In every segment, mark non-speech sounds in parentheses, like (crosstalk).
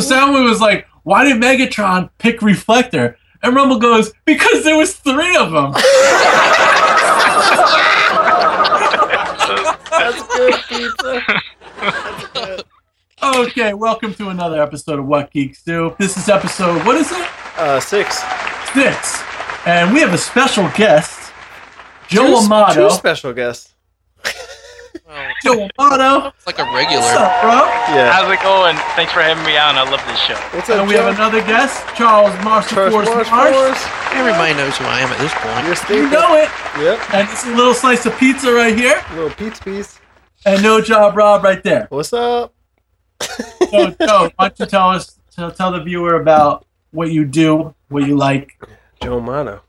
So Soundwave was like, "Why did Megatron pick Reflector?" And Rumble goes, "Because there was three of them." (laughs) That's good pizza. okay, welcome to another episode of What Geeks Do. This is episode what is it? Uh, six. Six, and we have a special guest, Joe two, Amato. Two special guests. Joe Amato. It's like a regular. What's regular. up, bro? Yeah. How's it going? Thanks for having me on. I love this show. What's up, And we Joe? have another guest, Charles Marshall Charles Force Morris Marsh. Everybody knows who I am at this point. Your You know it. Yep. And it's a little slice of pizza right here, A Little pizza piece. and no job Rob right there. What's up? So, Joe, (laughs) why don't you tell us, tell, tell the viewer about what you do, what you like. Joe Amato.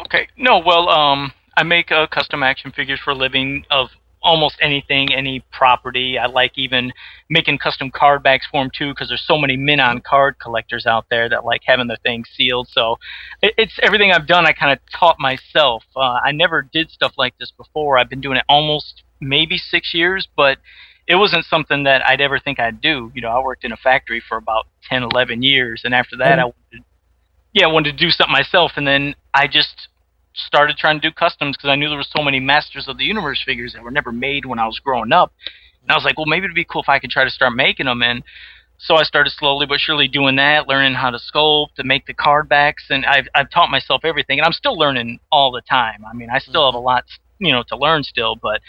Okay. No, well, um, I make uh, custom action figures for a living of almost anything, any property. I like even making custom card backs for them too, because there's so many mint on card collectors out there that like having their things sealed. So it, it's everything I've done. I kind of taught myself. Uh, I never did stuff like this before. I've been doing it almost maybe six years, but it wasn't something that I'd ever think I'd do. You know, I worked in a factory for about 10, 11 years, and after that, I wanted, yeah, I wanted to do something myself, and then I just started trying to do customs because I knew there were so many Masters of the Universe figures that were never made when I was growing up, and I was like, well, maybe it'd be cool if I could try to start making them, and so I started slowly but surely doing that, learning how to sculpt, to make the card backs, and I've I've taught myself everything, and I'm still learning all the time. I mean, I still mm-hmm. have a lot, you know, to learn still, but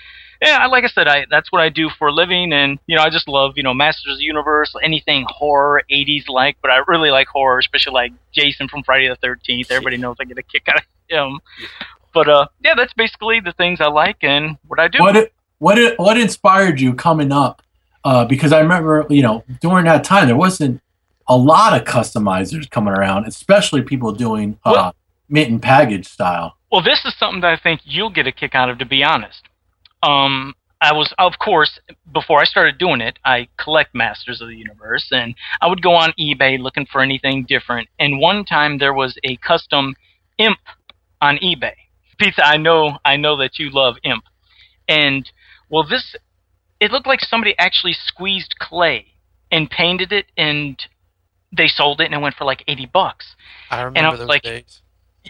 yeah, I- like I said, I that's what I do for a living, and you know, I just love you know Masters of the Universe, anything horror, '80s like, but I really like horror, especially like Jason from Friday the Thirteenth. Everybody knows I get a kick out of him. But uh, yeah, that's basically the things I like and what I do. What it, what it, what inspired you coming up? Uh, because I remember, you know, during that time there wasn't a lot of customizers coming around, especially people doing uh, Well- mint and package style. Well, this is something that I think you'll get a kick out of, to be honest. Um, I was, of course, before I started doing it, I collect Masters of the Universe, and I would go on eBay looking for anything different. And one time there was a custom Imp on eBay. Pizza, I know, I know that you love Imp, and well, this it looked like somebody actually squeezed clay and painted it, and they sold it, and it went for like eighty bucks. I I remember was those like- days.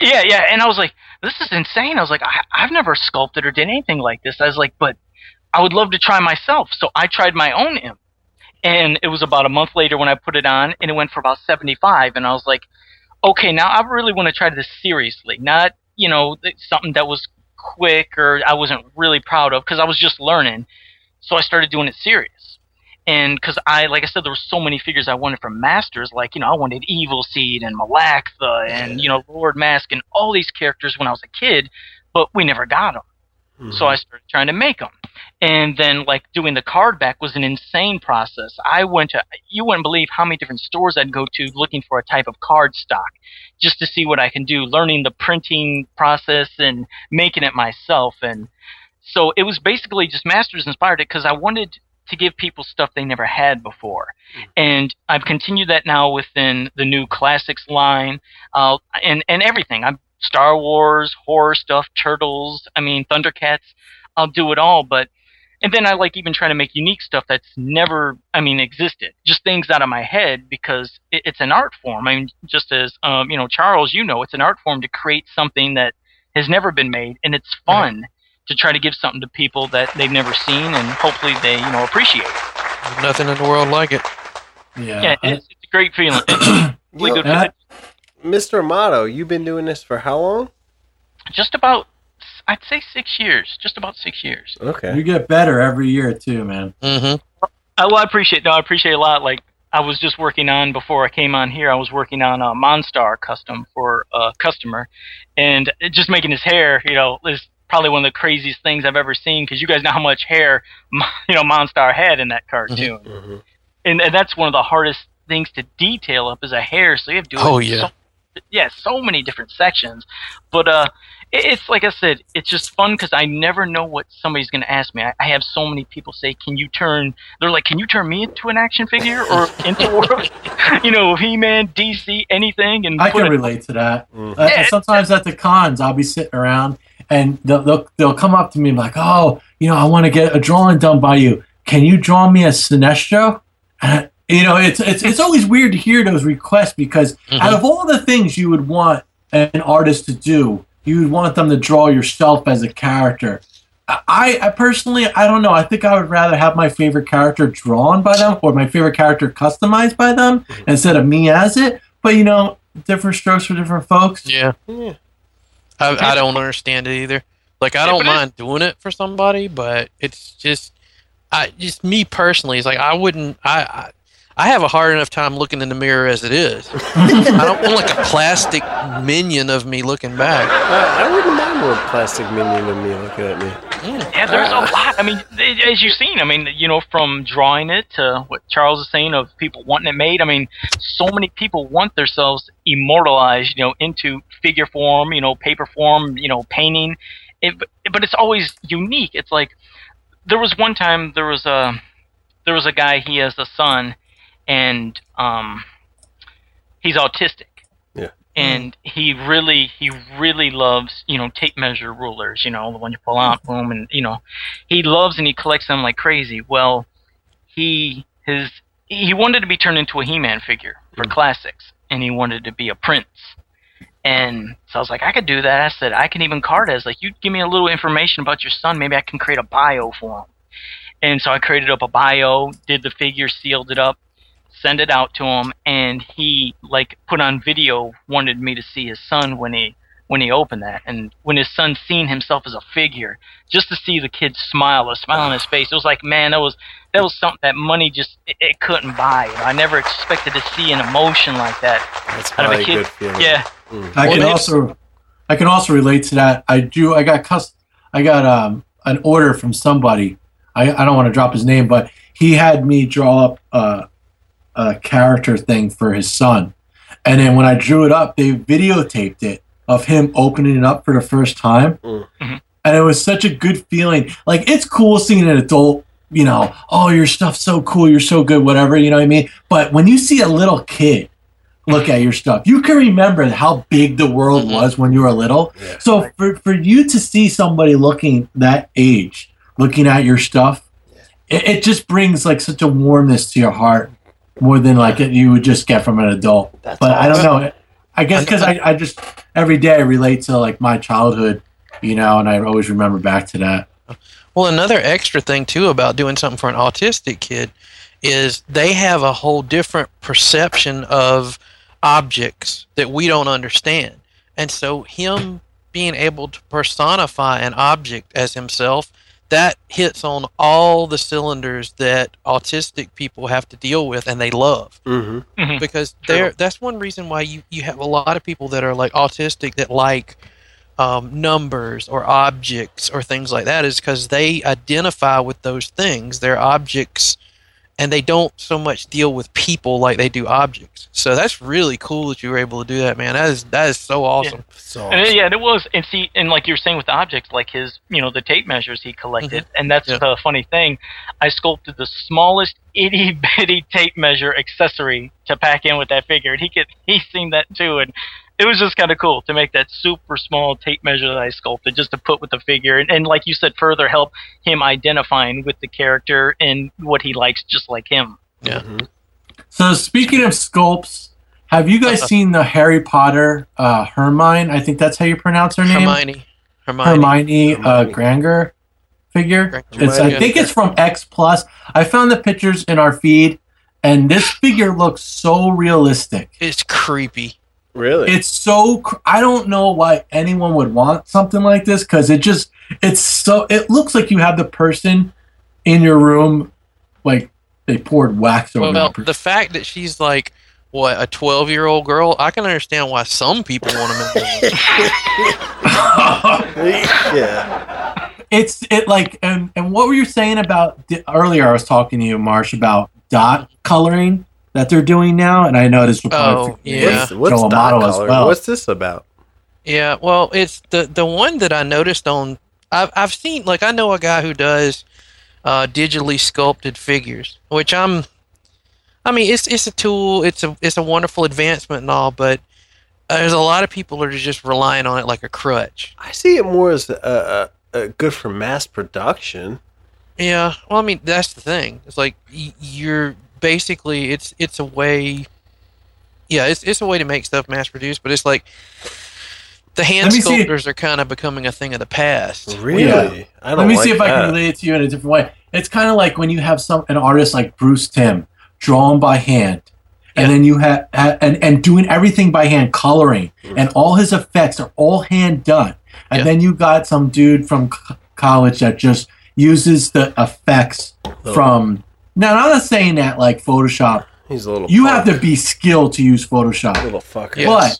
Yeah, yeah, and I was like, this is insane. I was like, I, I've never sculpted or did anything like this. I was like, but I would love to try myself. So I tried my own imp, and it was about a month later when I put it on, and it went for about seventy-five. And I was like, okay, now I really want to try this seriously, not you know something that was quick or I wasn't really proud of because I was just learning. So I started doing it serious. And because I, like I said, there were so many figures I wanted from Masters. Like, you know, I wanted Evil Seed and Malactha and, you know, Lord Masque and all these characters when I was a kid, but we never got them. So mm-hmm. I started trying to make them. And then, like, doing the card back was an insane process. I went to, you wouldn't believe how many different stores I'd go to looking for a type of card stock just to see what I can do, learning the printing process and making it myself. And so it was basically just Masters inspired it because I wanted to give people stuff they never had before. And I've continued that now within the new classics line uh, and, and everything. I'm Star Wars, horror stuff, Turtles, I mean, Thundercats. I'll do it all, but and then I like even trying to make unique stuff that's never, I mean, existed. Just things out of my head because it, it's an art form. I mean, just as um, you know, Charles, you know, it's an art form to create something that has never been made, and it's fun to try to give something to people that they've never seen, and hopefully they, you know, appreciate it. There's nothing in the world like it. Yeah. Yeah, it's, it's a great feeling. It's (clears throat) really good. Uh, Mr. Amato, you've been doing this for how long? Just about, I'd say six years. Just about six years. Okay. you get better every year too, man. Mm-hmm. I, well, I appreciate. No, I appreciate a lot. Like I was just working on before I came on here. I was working on a Monstar custom for a customer, and just making his hair. You know, is probably one of the craziest things I've ever seen because you guys know how much hair, (laughs) you know, Monstar had in that cartoon, Mhm. and, and that's one of the hardest things to detail up is a hair. So you have to do. Oh, yeah. So, yeah, so many different sections, but uh, it- it's like I said, it's just fun because I never know what somebody's going to ask me. I, I have so many people say, "Can you turn?" They're like, "Can you turn me into an action figure or into world?" (laughs) you know, He-Man, DC, anything, and I can it- relate to that. Mhm. Uh, Yeah. sometimes at the cons, I'll be sitting around and they'll, they'll, they'll come up to me and be like, oh, you know, I want to get a drawing done by you. Can you draw me a Sinestro? And, I, you know, it's it's it's always weird to hear those requests because Mhm. out of all the things you would want an artist to do, you would want them to draw yourself as a character. I, I personally, I don't know. I think I would rather have my favorite character drawn by them or my favorite character customized by them instead of me as it. But you know, different strokes for different folks. Yeah. Yeah. I, I don't understand it either. Like I don't but mind doing it for somebody, but it's just, I just me personally. It's like I wouldn't. I, I I have a hard enough time looking in the mirror as it is. (laughs) I don't want like a plastic minion of me looking back. I, I wouldn't mind one plastic minion of me looking at me. Mm. Yeah, there's a lot. I mean, as you've seen, I mean, you know, from drawing it to what Charles is saying of people wanting it made. I mean, so many people want themselves immortalized, you know, into figure form, you know, paper form, you know, painting. It, but it's always unique. It's like there was one time there was a there was a guy. He has a son, and um, he's autistic. Yeah. And he really, he really loves, you know, tape measure rulers. You know, the one you pull out, mm-hmm. boom, and you know, he loves and he collects them like crazy. Well, he his he wanted to be turned into a He-Man figure for mm-hmm. classics, and he wanted to be a prince. And so I was like, I could do that. I said, I can even card as like, you give me a little information about your son, maybe I can create a bio for him. And so I created up a bio, did the figure, sealed it up, send it out to him, and he like put on video, wanted me to see his son when he when he opened that, and when his son seen himself as a figure, just to see the kid smile, a smile on his (sighs) face, it was like, man, that was that was something that money just it, it couldn't buy. You know, I never expected to see an emotion like that That's out of a a kid. good feeling. Yeah, I Well, can it's- also, I can also relate to that. I do. I got cus- I got um, an order from somebody. I, I don't want to drop his name, but he had me draw up uh, a character thing for his son, and then when I drew it up, they videotaped it of him opening it up for the first time, Mm. Mhm. and it was such a good feeling. Like it's cool seeing an adult. You know, oh, your stuff's so cool. You're so good. Whatever. You know what I mean. But when you see a little kid look at your stuff. You can remember how big the world Mhm. was when you were little. Yeah. So for, for you to see somebody looking that age, looking at your stuff, it, it just brings like such a warmness to your heart more than like it, you would just get from an adult. That's but I don't know. I guess because I, I just every day I relate to like my childhood, you know, and I always remember back to that. Well, another extra thing too about doing something for an autistic kid is they have a whole different perception of objects that we don't understand. And so him being able to personify an object as himself, that hits on all the cylinders that autistic people have to deal with and they love Mm-hmm. because True. there that's one reason why you, you have a lot of people that are like autistic that like um, numbers or objects or things like that is because they identify with those things they're objects and they don't so much deal with people like they do objects so that's really cool that you were able to do that man that is that is so awesome So And yeah, and it was. And see, and like you were saying with the objects, like his, you know, the tape measures he collected, mm-hmm. and that's Yeah. the funny thing. I sculpted the smallest itty bitty tape measure accessory to pack in with that figure, and he could, he seen that too, and it was just kind of cool to make that super small tape measure that I sculpted just to put with the figure, and, and like you said, further help him identifying with the character and what he likes, just like him. Yeah. Mhm. So speaking of sculpts, have you guys seen the Harry Potter uh, Hermione? I think that's how you pronounce her name. hermione hermione, Hermione, uh, Granger figure. Granger. It's, I think it's from X Plus. I found the pictures in our feed, and this figure looks so realistic. it's creepy Really? It's so cr- I don't know why anyone would want something like this because it just it's so it looks like you have the person in your room like they poured wax over well them. the fact that she's like what a 12 year old girl i can understand why some people want them in their (laughs) yeah. it's it like and and what were you saying about di- earlier? I was talking to you, Marsh, about dot coloring that they're doing now, and I noticed with Oh, yeah. What's, what's Joe dot Amato as well. What's this about? Yeah, well, it's the the one that I noticed on. I've I've seen like I know a guy who does uh, digitally sculpted figures, which I'm. I mean, it's it's a tool. It's a it's a wonderful advancement and all, but uh, there's a lot of people that are just relying on it like a crutch. I see it more as uh, uh, uh, good for mass production. Yeah, well, I mean that's the thing. It's like y- you're basically it's it's a way. Yeah, it's it's a way to make stuff mass produced, but it's like the hand Let sculptors are kind of becoming a thing of the past. Really? Yeah. I don't Let me like see if I can relate it to you in a different way. It's kind of like when you have some an artist like Bruce Timm drawn by hand, Yeah. and then you have and and doing everything by hand, coloring, mm. and all his effects are all hand done. And Yeah. then you got some dude from c- college that just uses the effects Little- from. Now, I'm not saying that like Photoshop. He's a little. You punk. have to be skilled to use Photoshop. little fucker. Yeah. But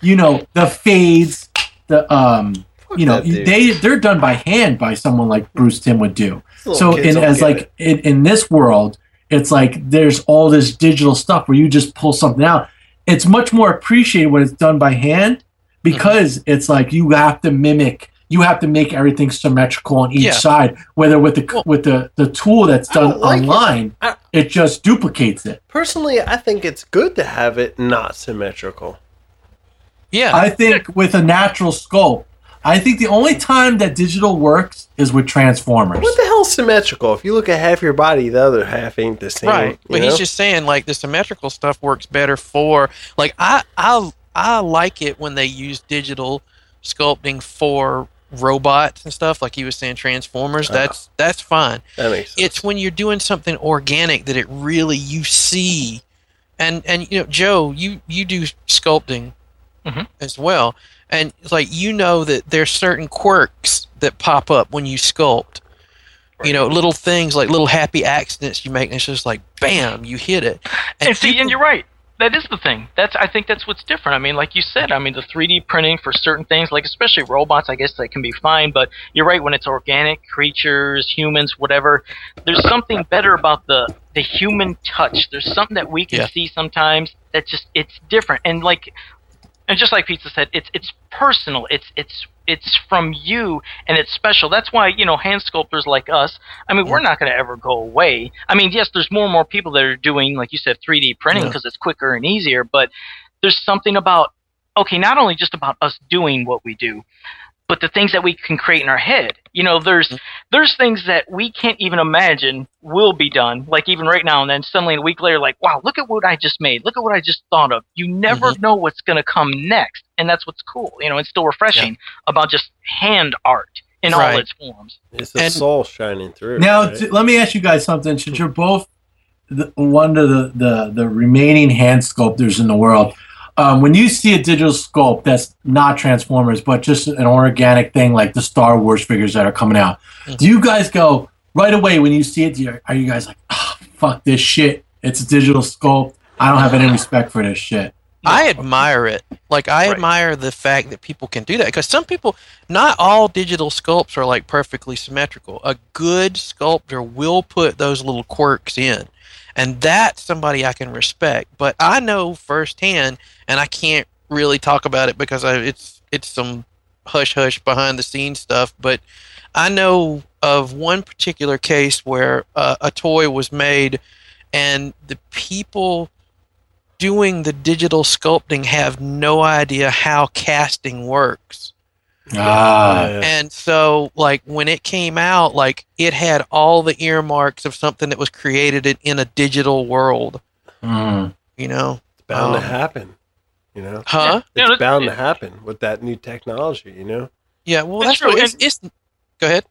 you know the fades, the um, Fuck you know they they're done by hand by someone like Bruce Timm would do. So in as like in, in this world, it's like there's all this digital stuff where you just pull something out. It's much more appreciated when it's done by hand because Mm-hmm. it's like you have to mimic. You have to make everything symmetrical on each Yeah. side. Whether with the Well- with the the tool that's done don't like it. online, I- it just duplicates it. Personally, I think it's good to have it not symmetrical. Yeah, I think with a natural sculpt, I think the only time that digital works is with Transformers. What the hell's symmetrical? If you look at half your body, the other half ain't the same. right. But know? he's just saying like the symmetrical stuff works better for like I I I like it when they use digital sculpting for robots and stuff like you was saying transformers Uh-huh. that's that's fine that makes sense. it's when you're doing something organic that it really you see and and you know joe you you do sculpting Mhm. as well and it's like you know that there's certain quirks that pop up when you sculpt you know little things like little happy accidents you make and it's just like bam you hit it And, see, people- and you're right. That is the thing. That's I think that's what's different. I mean, like you said, I mean the 3D printing for certain things, like especially robots, I guess that can be fine. But you're right when it's organic creatures, humans, whatever. There's something better about the the human touch. There's something that we can Yeah. see sometimes that just it's different. And like, and just like Pizza said, it's it's personal. It's it's it's from you and it's special. That's why you know hand sculptors like us. I mean, we're not going to ever go away. I mean, yes, there's more and more people that are doing, like you said, 3D printing Yeah. because it's quicker and easier. But there's something about okay, not only just about us doing what we do, but the things that we can create in our head. You know, there's mm-hmm. there's things that we can't even imagine will be done. Like even right now, and then suddenly a week later, like, wow, look at what I just made. Look at what I just thought of. You never mm-hmm. know what's going to come next, and that's what's cool. You know, it's still refreshing about just hand art in all its forms. it's the and- soul shining through. Now, right? t- let me ask you guys something. Since you're both the, one of the, the, the remaining hand sculptors in the world, um, when you see a digital sculpt that's not Transformers, but just an organic thing like the Star Wars figures that are coming out, do you guys go right away when you see it? Do you, are you guys like, oh, fuck this shit? It's a digital sculpt. I don't have any (laughs) respect for this shit. I admire it. Like I Right. admire the fact that people can do that because some people, not all digital sculpts are like perfectly symmetrical. A good sculptor will put those little quirks in, and that's somebody I can respect. But I know firsthand, and I can't really talk about it because I, it's it's some hush hush behind the scenes stuff. But I know of one particular case where uh, a toy was made, and the people doing the digital sculpting have no idea how casting works. Ah, Yeah. And so like when it came out like it had all the earmarks of something that was created in, in a digital world, mm. you know. it's bound um, to happen. You know, Huh? Yeah, it's that's- bound yeah. to happen with that new technology. You know, Yeah, well It's that's true, what it's, it's Go ahead.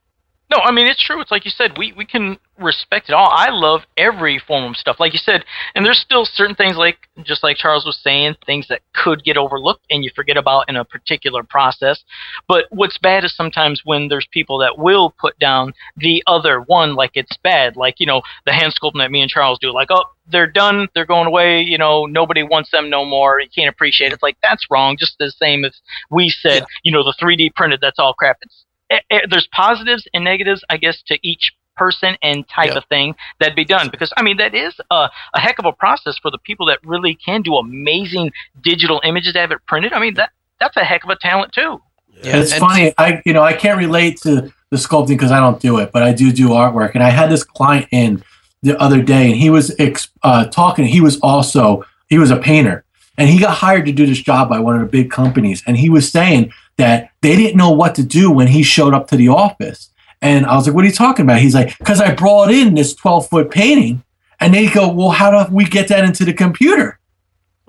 No, I mean it's true. It's like you said, we we can respect it all. I love every form of stuff, like you said, and there's still certain things like just like Charles was saying, things that could get overlooked and you forget about in a particular process. But what's bad is sometimes when there's people that will put down the other one like it's bad, like you know the hand sculpting that me and Charles do, like oh they're done, they're going away, you know nobody wants them no more, you can't appreciate it. It's like that's wrong. Just the same as we said, Yeah. you know the 3D printed, that's all crap. It's eh, eh, there's positives and negatives, I guess, to each person and type Yeah. of thing that'd be done. Because I mean, that is a, a heck of a process for the people that really can do amazing digital images to have it printed. I mean, that that's a heck of a talent too. Yeah, it's and- funny. I you know I can't relate to the sculpting because I don't do it, but I do do artwork. And I had this client in the other day, and he was ex- uh, talking. He was also he was a painter, and he got hired to do this job by one of the big companies. And he was saying that they didn't know what to do when he showed up to the office. And I was like, "What are you talking about?" He's like, "Because I brought in this twelve foot painting." And they go, well, how do we get that into the computer?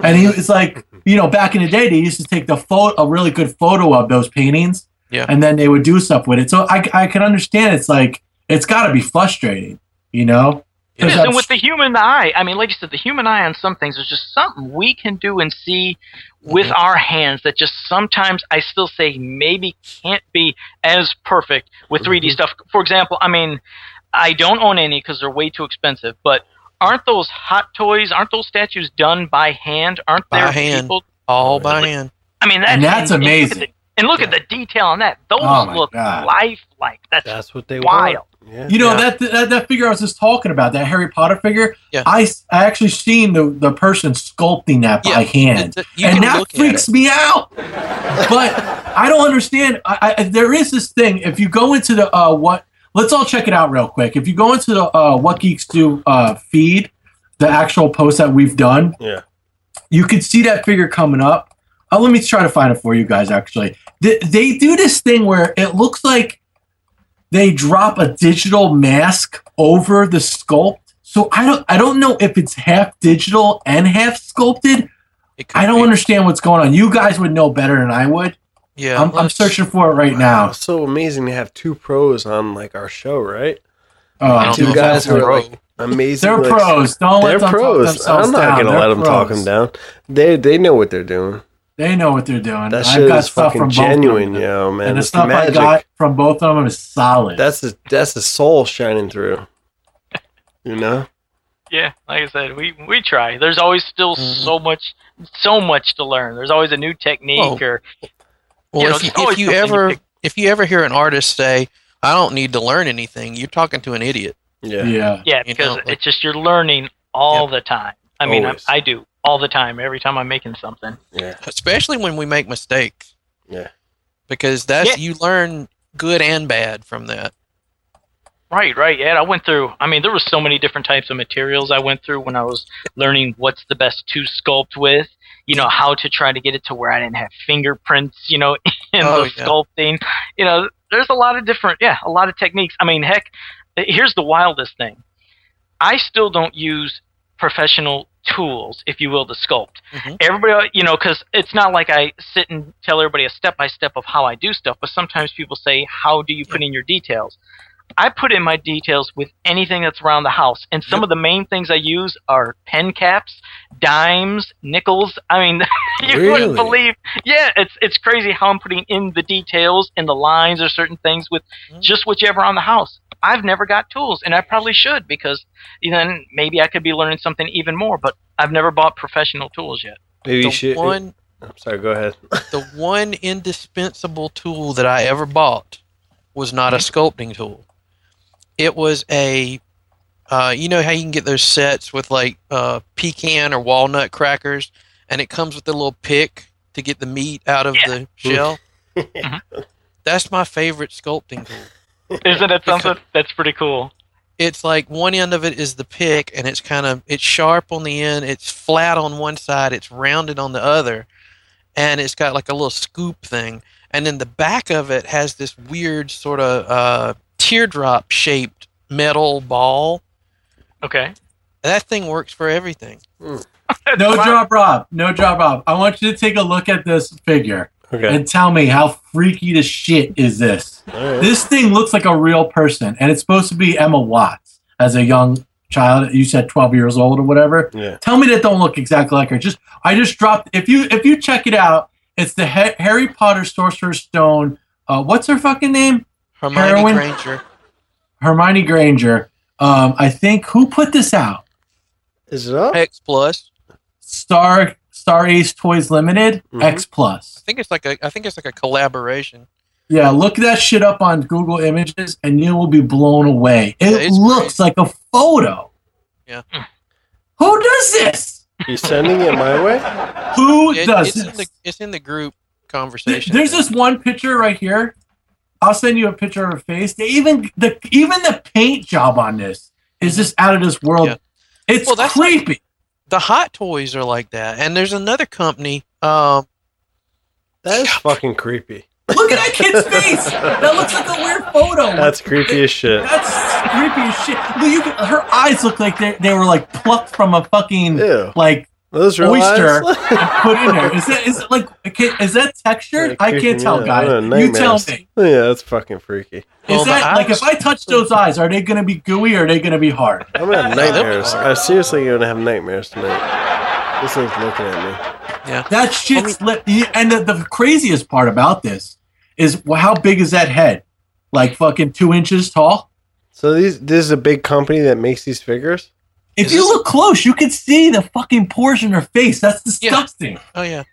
And he was like, you know, back in the day, they used to take the photo, a really good photo of those paintings, Yeah. and then they would do stuff with it. So I, I can understand. It's like it's got to be frustrating, you know. It is, 'Cause and with the human eye, I mean, like you said, the human eye on some things is just something we can do and see with Mhm. our hands that just sometimes I still say maybe can't be as perfect with 3D Mm-hmm. stuff. For example, I mean, I don't own any because they're way too expensive, but aren't those hot toys, aren't those statues done by hand? Aren't By there hand. people? all by hand. I mean, that's, And that's look at amazing. the- And look at the detail on that. Those Oh look God. lifelike. That's, That's what they wild. want. Yeah. You know Yeah. that, that that figure I was just talking about, that Harry Potter figure. Yeah. I s- I actually seen the the person sculpting that by hand, It's- you and can that freaks me out. but I don't understand. I, I, there is this thing. If you go into the uh, what, let's all check it out real quick. If you go into the uh, what geeks do uh, feed, the actual post that we've done, Yeah. you can see that figure coming up. Uh, let me try to find it for you guys. Actually, they, they do this thing where it looks like they drop a digital mask over the sculpt. So I don't I don't know if it's half digital and half sculpted. I don't be. understand what's going on. You guys would know better than I would. Yeah, I'm, I'm searching for it right Wow, now. it's so amazing to have two pros on like our show, right? Oh, Two guys who are like amazing. they're like, pros. Don't They're let them talk pros. themselves I'm not down. gonna They're let them talk them down. They they know what they're doing. They know what they're doing. That I've shit got is stuff fucking from genuine, yo, man. and the it's stuff magic. I got from both of them is solid. That's the that's the soul shining through. You know. Yeah, like I said, we we try. There's always still Mhm. so much so much to learn. There's always a new technique Oh. or Well, you know, if, you, if you ever if you ever hear an artist say, "I don't need to learn anything," you're talking to an idiot. Yeah. yeah. yeah, You because know, like- it's just you're learning all the time. I mean, I, I do all the time. Every time I'm making something. Yeah. especially when we make mistakes. Yeah. Because that's Yeah. you learn good and bad from that. Right, right. Yeah, I went through. I mean, there was so many different types of materials I went through when I was learning what's the best to sculpt with. You know how to try to get it to where I didn't have fingerprints. You know, (laughs) in Oh, the yeah. sculpting. You know, there's a lot of different. Yeah, a lot of techniques. I mean, heck, here's the wildest thing. I still don't use professional tools, if you will, to sculpt. Mhm. Everybody, you know, because it's not like I sit and tell everybody a step by step of how I do stuff, but sometimes people say, How do you put in your details? I put in my details with anything that's around the house. And some Yep. of the main things I use are pen caps, dimes, nickels. I mean, (laughs) you Really? wouldn't believe. Yeah, it's it's crazy how I'm putting in the details and the lines or certain things with Mhm. just whichever on the house. I've never got tools, and I probably should because then maybe I could be learning something even more. But I've never bought professional tools yet. Maybe The you should. one I'm sorry. Go ahead. (laughs) the one indispensable tool that I ever bought was not a sculpting tool. It was a, uh, you know how you can get those sets with like uh, pecan or walnut crackers, and it comes with a little pick to get the meat out of Yeah. the shell. (laughs) Mhm. That's my favorite sculpting tool. Isn't it (laughs) something that's pretty cool? It's like one end of it is the pick, and it's kind of it's sharp on the end. It's flat on one side. It's rounded on the other, and it's got like a little scoop thing. And then the back of it has this weird sort of uh, teardrop shaped metal ball. Okay. That thing works for everything. (laughs) No job, Rob. No job, Rob. I want you to take a look at this figure Okay. and tell me how freaky the shit is this. All right. This thing looks like a real person, and it's supposed to be Emma Watts as a young child. You said 12 years old or whatever. Yeah. Tell me that don't look exactly like her. Just I just dropped. If you if you check it out, it's the ha- Harry Potter Sorcerer's Stone. Uh, what's her fucking name? Hermione Heroin? Granger. Hermione Granger. Um, I think who put this out? Is it up? X Plus. Star Star Ace Toys Limited Mhm. X Plus. I think it's like a I think it's like a collaboration. Yeah, look that shit up on Google Images, and you will be blown away. It Yeah, it's looks like a photo. Yeah. Who does this? He's sending it my way? Who It- does it's in this? the it's in the group conversation. There's this one picture right here. I'll send you a picture of her face. They even the even the paint job on this is just out of this world. Yeah. It's Well, that's creepy. The hot toys are like that and there's another company um That is fucking creepy. Look at that kid's face. (laughs) That looks like a weird photo. That's creepy as shit. That's creepy as shit. Look, You can, her eyes look like they, they were like plucked from a fucking Ew. like Those real oyster (laughs) put in there. Is that is it like is that textured? I can't tell, Yeah, guys. You tell me. Yeah, that's fucking freaky. Is Well, that like eyes- if I touch those eyes, are they gonna be gooey or are they gonna be hard? I'm gonna have (laughs) nightmares. I'm seriously gonna have nightmares tonight. This thing's looking at me. Yeah, that shit's lit. And the, the craziest part about this is well, how big is that head? Like fucking two inches tall. So these this is a big company that makes these figures. If Is you this- look close, you can see the fucking pores in her face. That's disgusting. Oh yeah.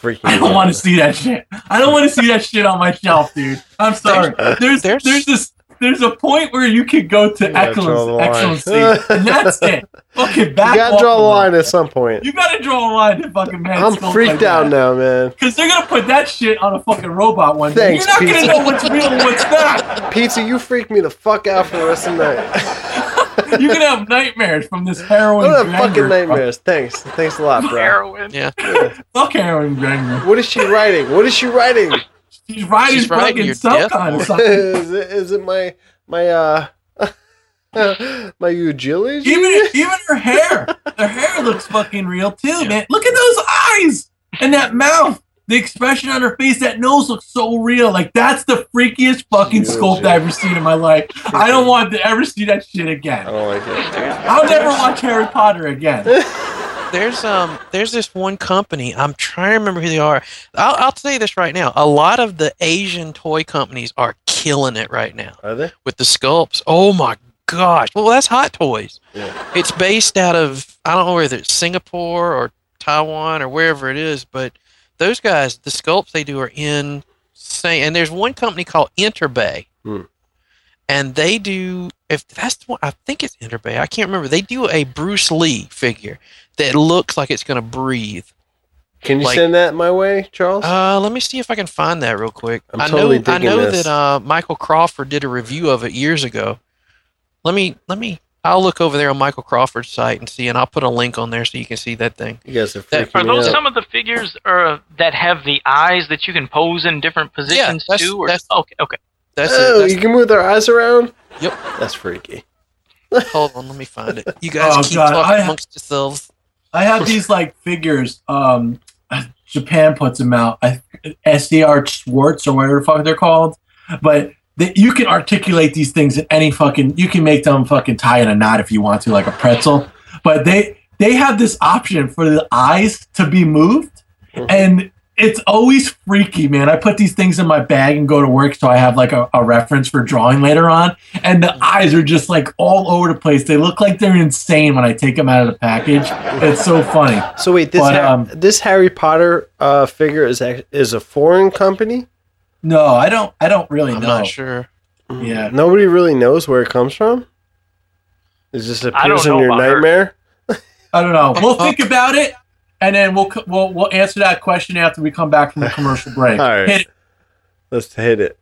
Freaking. I don't want to see that shit. I don't want to see that shit on my shelf, dude. I'm sorry. There's There's- there's this there's a point where you can go to gotta draw the excellence, line. excellency, (laughs) and that's it. Fucking back. You gotta off draw a little. line at some point. You gotta draw a line to fucking man. I'm freaked out now, man. Because they're gonna put that shit on a fucking robot one day. Thanks, You're not pizza. gonna know what's real and what's not. Pizza, you freaked me the fuck out for the rest of the night. (laughs) (laughs) You're gonna have nightmares from this heroin. I don't have fucking nightmares. Thanks. Thanks a lot, bro. Heroin. Yeah. (laughs) Fuck heroin Granger. What is she writing? What is she writing? She's writing She's riding fucking your some death kind of warrant. something. (laughs) is, it, is it my my uh my eulogy? Even even her hair, her hair looks fucking real too, man. Look at those eyes and that mouth. The expression on her face, that nose looks so real. Like that's the freakiest fucking Huge. sculpt I've ever seen in my life. I don't want to ever see that shit I again. don't like it. I'll never watch Harry Potter again. (laughs) There's um there's this one company. I'm trying to remember who they are. I'll I'll tell you this right now. A lot of the Asian toy companies are killing it right now Are they? with the sculpts. Oh my gosh. Well, that's Hot Toys. Yeah. It's based out of I don't know whether it's Singapore or Taiwan or wherever it is, but those guys, the sculpts they do are insane. And there's one company called Enterbay. Hmm. And they do if that's the one I think it's Enterbay. I can't remember. They do a Bruce Lee figure that looks like it's gonna breathe. Can you Like- send that my way, Charles? Uh, let me see if I can find that real quick. I'm I totally know I know this. that uh, Michael Crawford did a review of it years ago. Let me let me I'll look over there on Michael Crawford's site and see, and I'll put a link on there so you can see that thing. you guys are that- freaking Are me those out. some of the figures uh, that have the eyes that you can pose in different positions that's- too? Or, that's- okay, okay. That's oh, it. That's, you can move their eyes around. Yep. That's freaky. (laughs) hold on, let me find it. You guys Oh, keep God, talking I- amongst yourselves. I have these like figures. Um, (laughs) Japan puts them out. I, SDR Schwartz or whatever the fuck they're called. But that you can articulate these things in any fucking. You can make them fucking tie in a knot if you want to, like a pretzel. But they they have this option for the eyes to be moved, Mhm. and it's always freaky, man. I put these things in my bag and go to work, so I have like a, a reference for drawing later on. And the eyes are just like all over the place. They look like they're insane when I take them out of the package. It's so funny. So wait, this But, Ha- um, this Harry Potter uh, figure is is a foreign company. No, I don't. I don't really know. I'm know. not sure. Mm. Yeah. Nobody really knows where it comes from. It just appears in your about her. nightmare. I don't know. We'll (laughs) think about it, and then we'll we'll we'll answer that question after we come back from the commercial (laughs) break. All right. Hit. Let's hit it.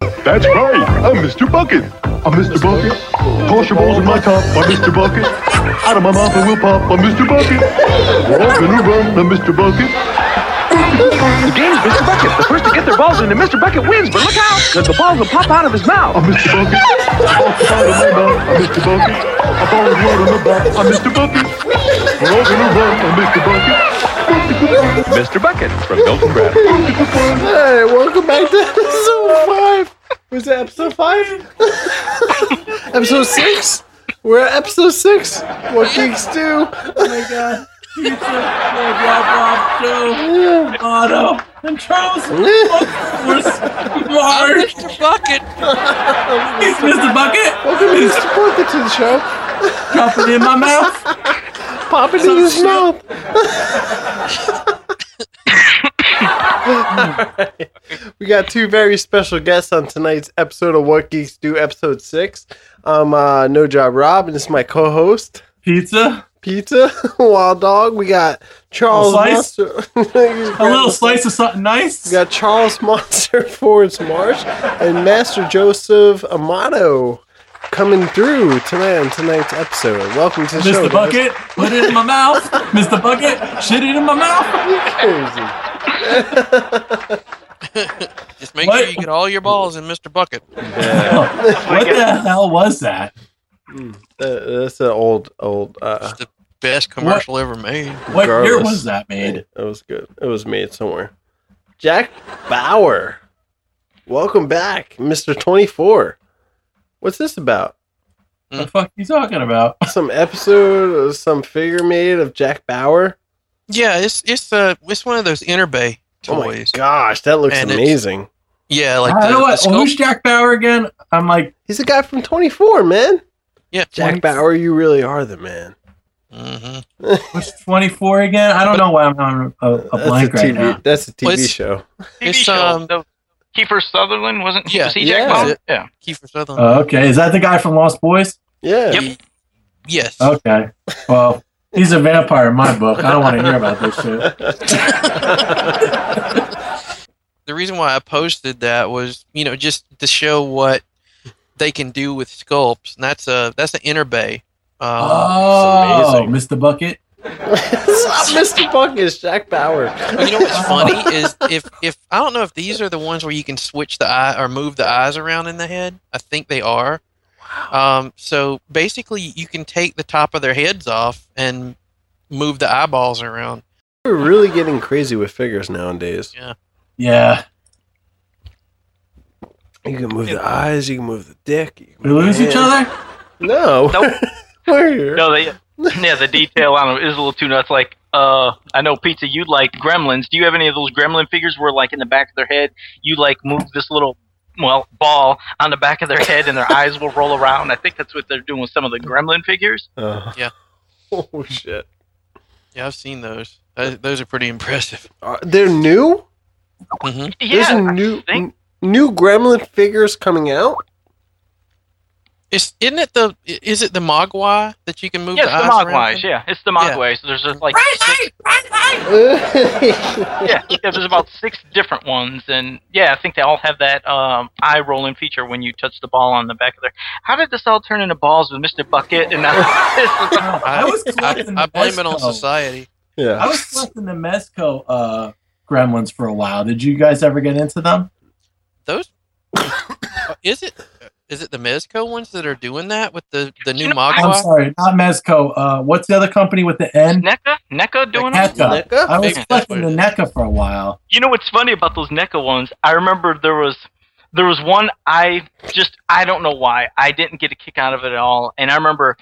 That's right. I'm Mr. Bucket. I'm Mr. Bucket. Toss your balls in my top. I'm Mr. Bucket. Out of my mouth I will pop. I'm Mr. Bucket. We're run. I'm Mr. Bucket. The game's Mr. Bucket. The first to get their balls into Mr. Bucket wins, but look out, because the balls will pop out of his mouth. I'm Mr. Bucket. Off the side of. I'm Mr. Bucket. I fall with blood on the back. I'm Mr. Bucket. We're all gonna run. I'm Mr. Bucket. Mr. Bucket from Milton Bradley. Hey, welcome back to episode five. Was that episode five? (laughs) episode six? We're at episode six. What geeks do? Oh my god. Pizza, Bob, Joe, Otto, and Charles. (laughs) We're smart. Mr. Bucket. He's Mr. Bucket. Welcome Mr. Bucket to the show. Drop it in my mouth. Pop it in his mouth. we got two very special guests on tonight's episode of What Geeks Do, episode six. I'm uh, No Job Rob, and this is my co-host, Pizza. Pizza (laughs) Wild Dog. We got Charles A? Monster. (laughs) A little slice of something nice. We got Charles Monster (laughs) Fords Marsh and Master Joseph Amato coming through tonight on tonight's episode. Welcome to the show. Mr. guys. Bucket, put it in my mouth. Mr. Bucket, shit it in my mouth. Crazy. Just make What? sure you get all your balls in Mr. Bucket. what the hell was that? Uh, that's an old, old. Uh, It's the best commercial ever made. What year was that made? it was good. It was made somewhere. Jack Bauer, welcome back, Mister Twenty Four. What's this about? What the fuck you talking about? (laughs) Some episode of some figure made of Jack Bauer? Yeah, it's it's uh it's one of those Enterbay Oh my toys. gosh, that looks And amazing. yeah, like I the, know the what. sculpt- Who's Jack Bauer again? I'm like, He's a guy from Twenty Four, man. yeah, Jack Bauer, you really are the man. Hmm what's 24 again? I don't know why I'm on a, a That's a blank right TV. now. That's a TV Well, it's- show. TV It's, show. um, So Kiefer Sutherland wasn't. Yeah, was he yeah. Jack Bauer? Yeah. Kiefer Sutherland. Oh, okay, is that the guy from Lost Boys? Yeah. Yep. yes. Okay, well, he's a vampire in my book. I don't want to hear about this shit. (laughs) the reason why I posted that was, you know, just to show what they can do with sculpts, and that's a that's an Enterbay. Um, Oh. Mr. Bucket. Mr. Bucket, is Jack Bauer. you know what's funny is if if I don't know if these are the ones where you can switch the eye or move the eyes around in the head. I think they are. Wow. Um, so basically, you can take the top of their heads off and move the eyeballs around. We're really getting crazy with figures nowadays. Yeah, Yeah. You can move the eyes, you can move the dick. You can we lose the each other. No. Nope. (laughs) We're. No, they. Yeah, the detail on them is a little too nuts. Like, uh, I know pizza. You'd like Gremlins. Do you have any of those Gremlin figures where, like, in the back of their head, you like move this little, well, ball on the back of their head, and their eyes will roll around? I think that's what they're doing with some of the Gremlin figures. Uh, Yeah. (laughs) Oh shit. Yeah, I've seen those. Those, those are pretty impressive. Uh, they're new. hmm There's Yeah, a I new n- new Gremlin figures coming out. It's isn't it the is it the Mogwai that you can move Yeah, the it's the eyes around? Mogwais. Yeah, it's the Mogwais. So there's just like six, yeah. (laughs) yeah, yeah, there's about six different ones, and yeah, I think they all have that um, eye rolling feature when you touch the ball on the back of their. How did this all turn into balls with Mr. Bucket? And now (laughs) I I, was I, collecting I the blame it on Mezco. society. I was collecting the Mezco uh, gremlins for a while. Did you guys ever get into them? Those (coughs) is it is it the Mezco ones that are doing that with the the new You know, I'm sorry, not Mezco. Uh, what's the other company with the N? NECA, NECA doing it. NECA. NECA? I was Maybe that's collecting the NECA for a while. You know what's funny about those NECA ones? I remember there was there was one I just I don't know why I didn't get a kick out of it at all, and I remember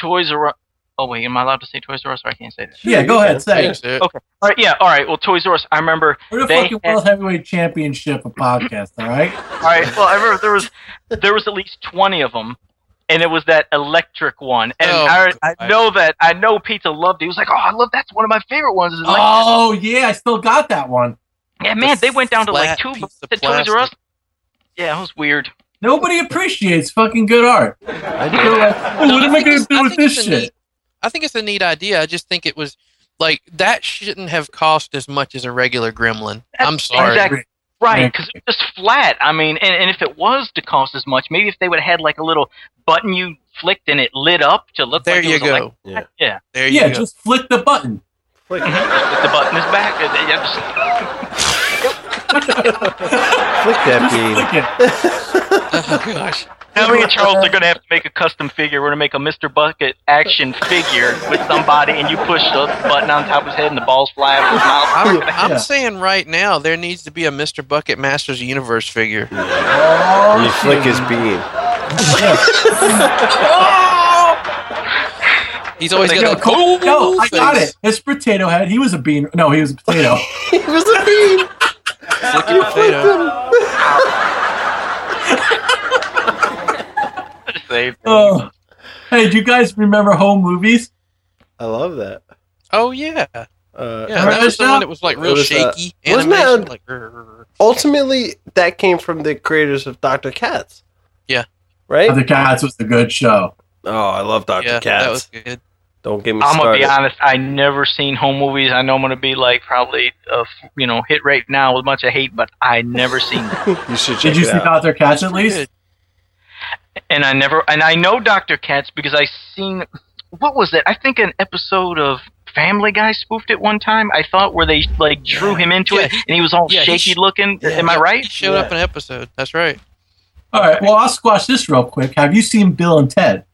Toys R Us. Oh wait, am I allowed to say Toys R Us? Or I can't say that. Yeah, go ahead, say it. It. Okay. All right, yeah, all right. Well, Toys R Us. I remember We're the They fucking had- World Heavyweight Championship of podcast, all right? (laughs) All right. Well, I remember there was there was at least twenty of them, and it was that electric one. And Oh, I, I know that I know Pizza loved it. He was like, "Oh, I love that's one of my favorite ones." Is. Oh yeah, I still got that one. yeah, man, they went down to like two piece of at Toys R Us. Yeah, it was weird. Nobody appreciates fucking good art. I do. like, oh, No, what I am I gonna do with this it's a shit? Neat- I think it's a neat idea. I just think it was like that shouldn't have cost as much as a regular Gremlin. I'm sorry. exactly- Right, Yeah. because it's just flat. I mean, and, and if it was to cost as much, maybe if they would have had like a little button you flicked and it lit up to look There like it you was go. elect- Yeah. yeah, There you Yeah, go. just flick the button. (laughs) Flick, the button is back. uh, yeah, just- flick that bean. Flick it. oh gosh. Now me and Charles are gonna have to make a custom figure. We're gonna make a Mr. Bucket action figure with somebody, and you push the button on top of his head, and the balls fly out of his mouth. I'm, (laughs) I'm saying right now there needs to be a Mr. Bucket Masters Universe figure. And you flick his bean. (laughs) He's always got Yo, that cool no, I got it. His potato head. He was a bean. No, he was a potato. (laughs) he was a bean. Flicky potato. Save. (laughs) oh. Hey, do you guys remember home movies? I love that. Oh yeah, Uh, yeah. Remember That was the one that was like real was, uh, shaky wasn't that animation. Like, ultimately, that came from the creators of Dr. Katz. Yeah. Right? The Cats was a good show. Oh, I love Dr. yeah, Katz. that was good. Don't get me I'm gonna be honest. I never seen home movies. I know I'm gonna be like probably a f- you know hit rate now with a bunch of hate, but I never seen. (laughs) Them. You should check Did you it see. Dr. Katz at least? And I never and I know Dr. Katz because I seen what was it? I think an episode of Family Guy spoofed it one time. I thought where they like drew him into Yeah, it, and he was all yeah, shaky sh- looking. Yeah. Am I He right? showed up Yeah. in an episode. That's right. All right. Well, I'll squash this real quick. Have you seen Bill and Ted?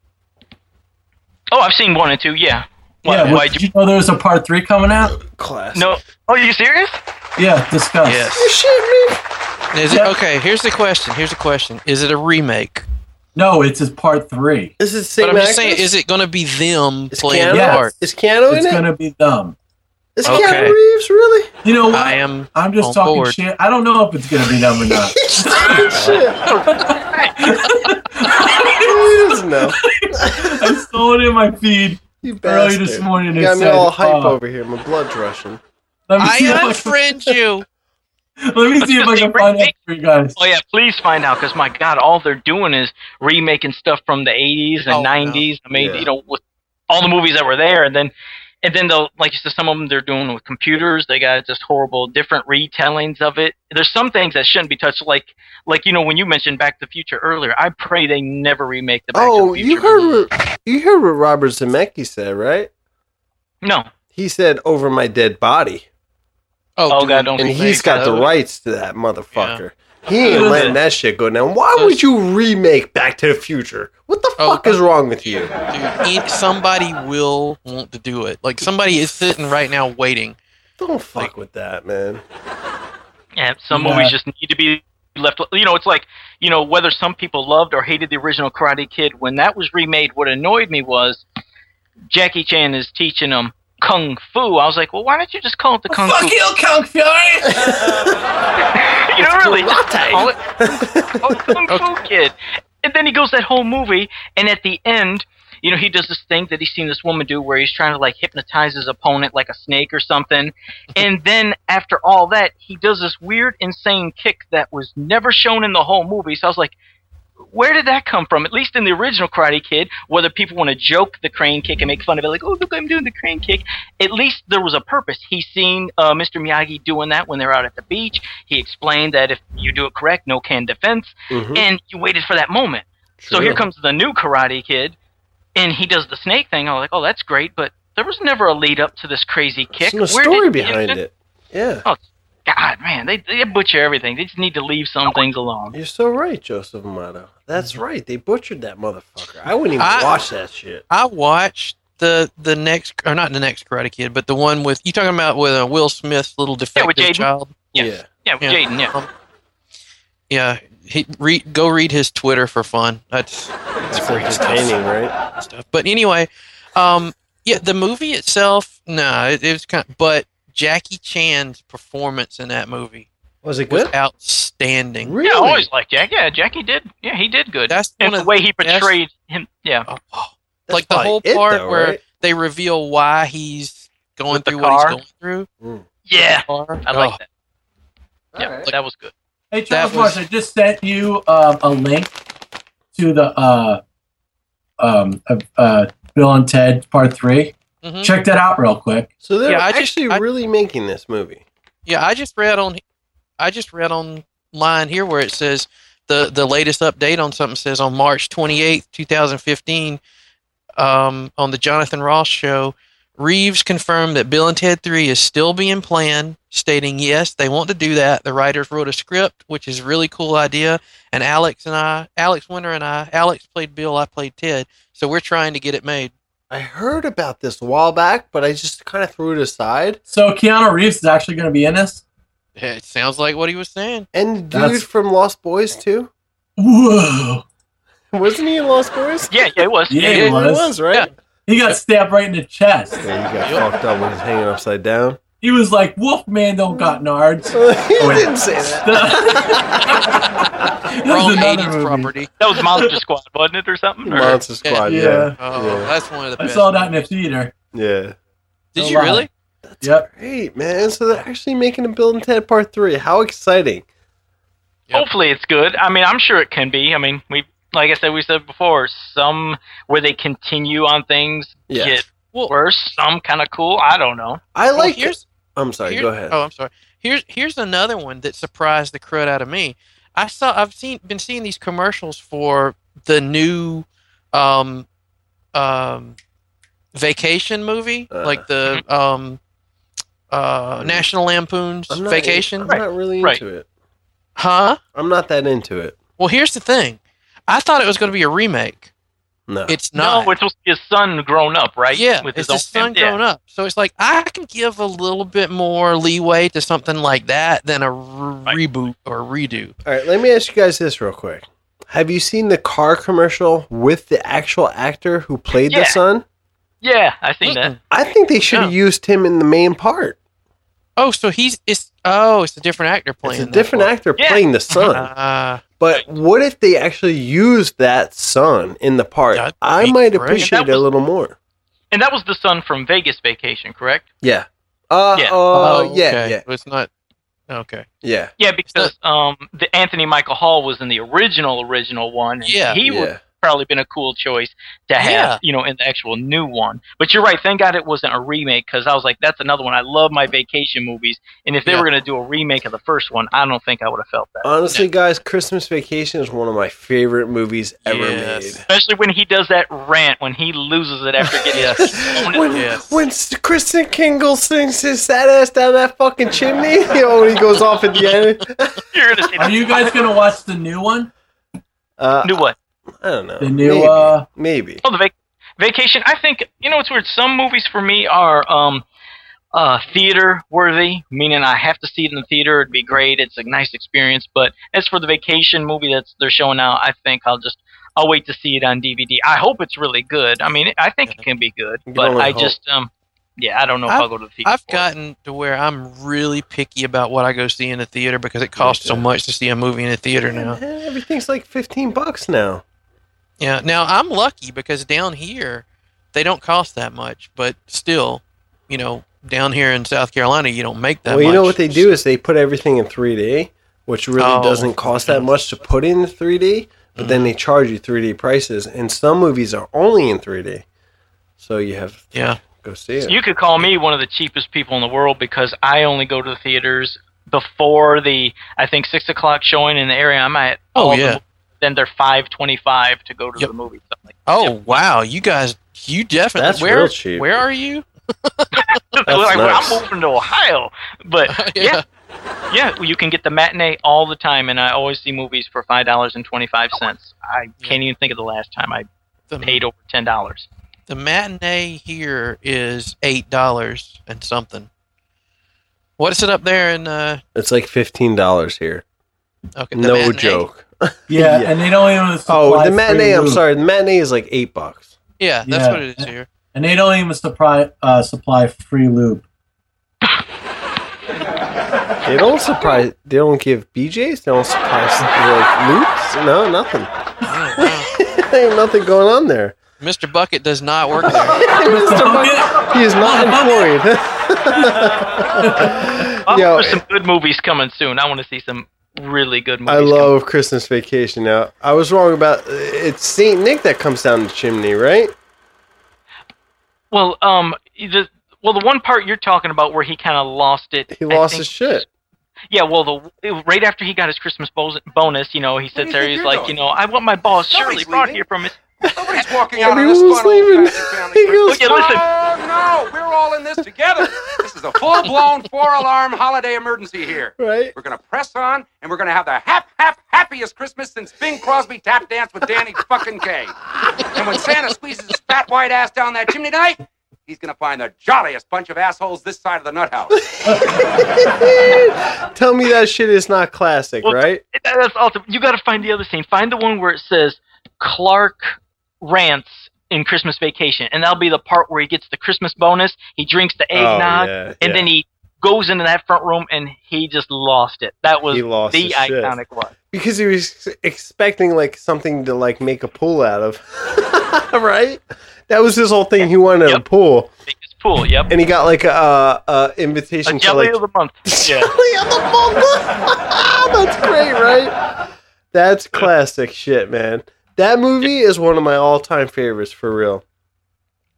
Oh, I've seen one and two. Yeah. Why, yeah. why'd did you? you know there's a part three coming out? Class. No. Oh, are you serious? Yeah. Discuss. Yes. You shit me. Is it okay? Here's the question. Here's the question. Is it a remake? No, it's his part three. This is the same But I'm just saying, is it going to be them Is playing Keanu? the Yes. part? Is Keanu It's in it? It's gonna be them. Is Okay. Keanu Reeves really? You know what? I am. I'm just on talking board. shit. I don't know if it's gonna be them or not. (laughs) Shit. (laughs) (laughs) he doesn't know. I saw it in my feed. You Early this morning You got me said, all hype uh, over here. My blood's rushing. Let me I see if I can, unfriend (laughs) you. let me see if I can (laughs) find out for you guys. Oh yeah, please find out because my God, all they're doing is remaking stuff from the '80s and Oh, no. '90s. I mean, Yeah. you know, with all the movies that were there, and then and then they'll like you said, some of them they're doing with computers. They got just horrible, different retellings of it. There's some things that shouldn't be touched, like like you know when you mentioned Back to the Future earlier. I pray they never remake the Back Oh, to the oh, you heard movies. what, you heard what Robert Zemeckis said, right? No. He said over my dead body. Oh, Oh dude. God, don't And he's got the rights to that motherfucker. He ain't (laughs) letting that shit go down. Why would you remake Back to the Future? What the Oh, fuck is oh. wrong with you? Dude, it- somebody will want to do it. Like somebody is sitting right now waiting. Don't fuck with that, man. Yeah, some Yeah. movies just need to be left. You know, it's like you know whether some people loved or hated the original Karate Kid. When that was remade, what annoyed me was Jackie Chan is teaching them kung fu. I was like, well, why don't you just call it the oh, kung Fuck fu? Fuck you, Kung Fury! (laughs) you know, really, just call it, it kung fu (laughs) kid. And then he goes that whole movie, and at the end. You know, he does this thing that he's seen this woman do where he's trying to like hypnotize his opponent like a snake or something. (laughs) And then after all that, he does this weird, insane kick that was never shown in the whole movie. So I was like, where did that come from? At least in the original Karate Kid, whether people want to joke the crane kick and make fun of it, like, oh, look, I'm doing the crane kick. At least there was a purpose. He's seen uh, Mr. Miyagi doing that when they're out at the beach. He explained that if you do it correct, no can defense. Mhm. And you waited for that moment. So here comes the new Karate Kid, and he does the snake thing. I was like, oh, that's great, but there was never a lead up to this crazy kick. There's no Where story behind it. Yeah. Oh, God, man, they, they butcher everything. They just need to leave some things alone. You're so right, Joseph Amato. That's right. They butchered that motherfucker. I wouldn't even I- watch that shit. I watched the the next or not the next Karate Kid, but the one with you talking about with uh, Will Smith's little defective Jaden. child. Yes. Yeah, with Yeah. Jaden, yeah. Um, yeah, he read go read his Twitter for fun. That's It's entertaining, right? stuff. But anyway, um, yeah, the movie itself, no, it, it was kind. Of, but Jackie Chan's performance in that movie Was it was good? outstanding. Really? Yeah, I always liked Jack. Yeah, Jackie did. Yeah, he did good. That's and one the way he the best- portrayed him. Yeah. Oh, (gasps) like the whole it, part though, where right? they reveal why he's going With the through what he's going through. Yeah. I like Oh, that. Yeah, Alright. that was good. Hey, Charles was- Marsh, I just sent you um, a link to the uh, um, uh, uh, Bill and Ted Part 3. mhm. Check that out real quick. So they're Yeah, I just- actually I- really making this movie. Yeah, I just read on, I just read online here where it says the the latest update on something says on March twenty eighth, two thousand fifteen, um, on the Jonathan Ross show, Reeves confirmed that Bill and Ted Three is still being planned, stating yes they want to do that. The writers wrote a script, which is a really cool idea, and Alex and I, Alex Winter and I, Alex played Bill, I played Ted, so we're trying to get it made. I heard about this a while back, but I just kind of threw it aside. So Keanu Reeves is actually going to be in this? It sounds like what he was saying. And dude That's- from Lost Boys too, Whoa. wasn't he in Lost Boys? Yeah, yeah, it was. Yeah, he he was. right? Yeah. He got stabbed right in the chest. Yeah, he got fucked up when he's hanging upside down. He was like, Wolfman don't got nards. (laughs) he oh, wait. didn't say that. (laughs) That was Wrong another eighties movie. property. That was Monster Squad, wasn't it, or something? Or- Monster Squad, yeah. Yeah. Oh, Yeah. that's one of the I best. saw that in the theater. Yeah. Did No you lie. Really? Yep. Great, man. So they're actually making a Bill and Ted Part 3. How exciting. Yep. Hopefully, it's good. I mean, I'm sure it can be. I mean, we, like I said, we said before, some where they continue on things Yes. get Well, worse. Some kind of cool. I don't know. I well, like here's I'm sorry, here- go ahead. Oh, I'm sorry. Here's here's another one that surprised the crud out of me. I saw I've seen been seeing these commercials for the new um um vacation movie, Uh. like the um, uh, National Lampoon's I'm not, Vacation, I'm not really Right. into it. huh? I'm not that into it. Well, here's the thing. I thought it was going to be a remake. No. It's not. No, it's supposed to be his son grown up, right? Yeah, with it's his own his son yeah. grown up. So it's like I can give a little bit more leeway to something like that than a r- reboot or redo. All right, let me ask you guys this real quick. Have you seen the car commercial with the actual actor who played the son? Yeah, I seen that. I think they should have No. used him in the main part. Oh, so he's it's oh, it's a different actor playing. It's a different part. actor Yeah. playing the (laughs) son. Uh, But what if they actually used that son in the part? I might great. appreciate That it a little more. And that was the son from Vegas Vacation, correct? Yeah. Uh, Yeah. uh, oh, yeah, okay. yeah, It's not okay. yeah. Yeah, because um, the Anthony Michael Hall was in the original original one. Yeah. he would yeah. Probably been a cool choice to have, Yeah. you know, in the actual new one. But you're right. Thank God it wasn't a remake because I was like, that's another one. I love my vacation movies, and if they Yeah. were going to do a remake of the first one, I don't think I would have felt that. Honestly, guys, Christmas Vacation is one of my favorite movies ever Yes. made. Especially when he does that rant when he loses it after getting his bonus. when, Yes. when Kris Kringle sings his sad ass down that fucking chimney, (laughs) you know, when he goes off at the end. (laughs) You're gonna say Are you guys gonna watch the new one? Uh, do what? I don't know. The new, maybe, uh, maybe. Oh, the vac- vacation. I think you know it's weird. Some movies for me are um, uh, theater worthy, meaning I have to see it in the theater. It'd be great. It's a nice experience. But as for the vacation movie that's they're showing now, I think I'll just I'll wait to see it on DVD. I hope it's really good. I mean, I think it can be good, You but only I hope. just um, yeah, I don't know if I've- I'll go to the theater. I've for it. gotten to where I'm really picky about what I go see in the theater because it costs so much to see a movie in the theater now. Everything's like 15 bucks now. Yeah. Now I'm lucky because down here they don't cost that much, but still, you know, down here in South Carolina you don't make that much. well, you much. know what they do is they put everything in 3D, which really Oh. doesn't cost that much to put in 3D, but then mm. they charge you 3D prices, and some movies are only in 3D. So you have to Yeah. go see it. You could call me one of the cheapest people in the world because I only go to the theaters before the I think six o'clock showing in the area I'm at. Oh, all the yeah. mo- then they're five twenty five to go to Yep. the movie. Like Oh wow, you guys, you definitely. That's where, real cheap. Where are you? (laughs) That's like, well. I'm moving to Ohio, but (laughs) yeah, yeah, you can get the matinee all the time, and I always see movies for five dollars and twenty five cents. I can't even think of the last time I The, paid over ten dollars. the matinee here is eight dollars and something. What is it up there in? Uh, It's like $15 here. okay, No matinee? joke. Yeah, (laughs) Yeah. and they don't even supply Oh, the free matinee, I'm sorry. The matinee is like 8 bucks. Yeah, that's Yeah. what it is here. And they don't even supply uh, supply free lube. They don't supply. They don't give BJ's. They don't supply like loops. No, nothing. Oh, there (laughs) ain't nothing going on there. Mr. Bucket does not work there. (laughs) Mr. Bucket, he is not employed. Yo, there's some good movies coming soon. I want to see some really good movies. I coming. love Christmas Vacation. Now, I was wrong about it's Saint Nick that comes down the chimney, right? Well, um, the well, the one part you're talking about where he kind of lost it. He I lost think- his shit. Yeah, well, the right after he got his Christmas bonus, you know, he do you sits there. He's like, doing? you know, I want my boss Nobody's Shirley brought here from his. Nobody's walking (laughs) out on this was leaving. He goes, Christmas. Yeah, listen. Oh no, we're all in this together. (laughs) This is a full-blown four-alarm holiday emergency here. right? We're gonna press on, and we're gonna have the hap hap happiest Christmas since Bing Crosby tap danced with Danny fucking Kaye. And when Santa squeezes his fat white ass down that chimney tonight, he's gonna find the jolliest bunch of assholes this side of the nut house. (laughs) Tell me that shit is not classic, Well, right? That's awesome. You got to find the other scene. Find the one where it says Clark rants in Christmas Vacation, and that'll be the part where he gets the Christmas bonus. He drinks the eggnog, Oh, yeah, and yeah. then he goes into that front room and he just lost it. That was He lost the his shit. iconic one. because he was expecting like something to like make a pool out of, (laughs) right? That was his whole thing. He wanted a pool, Biggest pool. Yep. and he got like a, uh, uh, invitation A to jelly like of the month. (laughs) Yeah. Jelly of the month. (laughs) That's great, right? That's classic shit, man. That movie is one of my all-time favorites for real.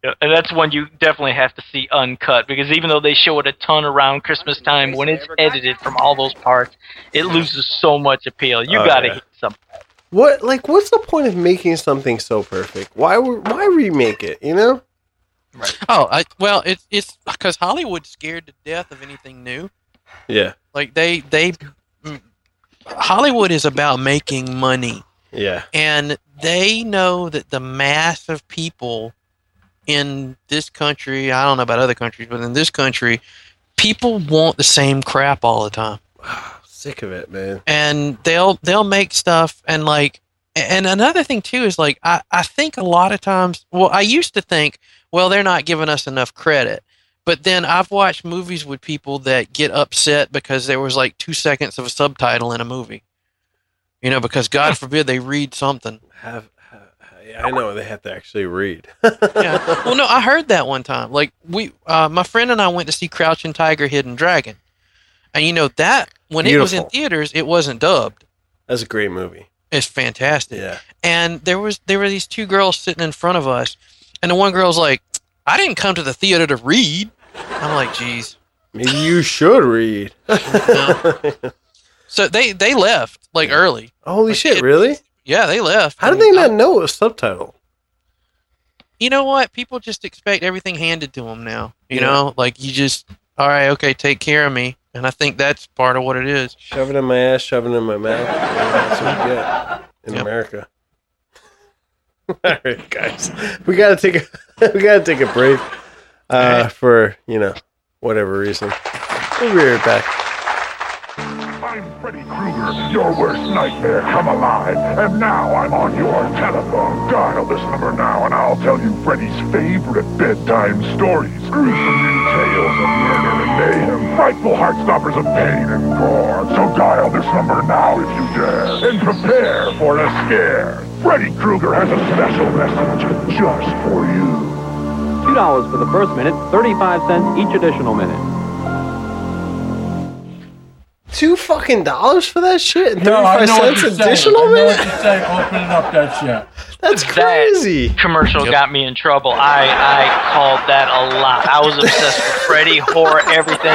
Yeah, and that's one you definitely have to see uncut because even though they show it a ton around Christmas time, when it's edited from all those parts, it loses so much appeal. You Oh, gotta yeah. hit something. What like what's the point of making something so perfect? Why why remake it? You know? Right. Oh, I, well, it's it's because Hollywood's scared to death of anything new. Yeah. Like they they mm, Hollywood is about making money, Yeah. and they know that the mass of people in this country, I don't know about other countries, but in this country, people want the same crap all the time. (sighs) Sick of it, man. and they'll they'll make stuff and like and another thing too is like I, I think a lot of times well i used to think well they're not giving us enough credit but then i've watched movies with people that get upset because there was like two seconds of a subtitle in a movie you know because god forbid they read something. Have, have I know they have to actually read. (laughs) yeah. Well no i heard that one time. Like we uh, my friend and i went to see crouching tiger hidden dragon. And you know that when it was in theaters it wasn't dubbed. That's a great movie. it's fantastic. Yeah. and there was there were these two girls sitting in front of us and the one girl's like i didn't come to the theater to read. I'm like geez Maybe you should read. (laughs) (laughs) so they they left like early Holy Like, shit, it- really? yeah they left How did they I- not know it was subtitle? you know what people just expect everything handed to them now you Yeah. know like you just all right okay take care of me and i think that's part of what it is Shove it in my ass, shove it in my mouth. That's what you get in Yep. America. (laughs) All right, guys, we gotta take a (laughs) we gotta take a break uh, for you know whatever reason. We'll be right back. I'm Freddy Krueger, your worst nightmare come alive. And now I'm on your telephone. Dial this number now and I'll tell you Freddy's favorite bedtime stories. Gruesome new tales of murder and mayhem. Frightful heartstoppers of pain and gore. So dial this number now if you dare. And prepare for a scare. Freddy Krueger has a special message just for you. $2 for the first minute, 35 cents each additional minute. Two fucking dollars for that shit? No, I Thirty-five know what cents you're saying. additional, I know man? what you're saying. Opening up that shit. That's That- crazy. commercial got me in trouble. I I called that a lot. I was obsessed with Freddy, horror, everything.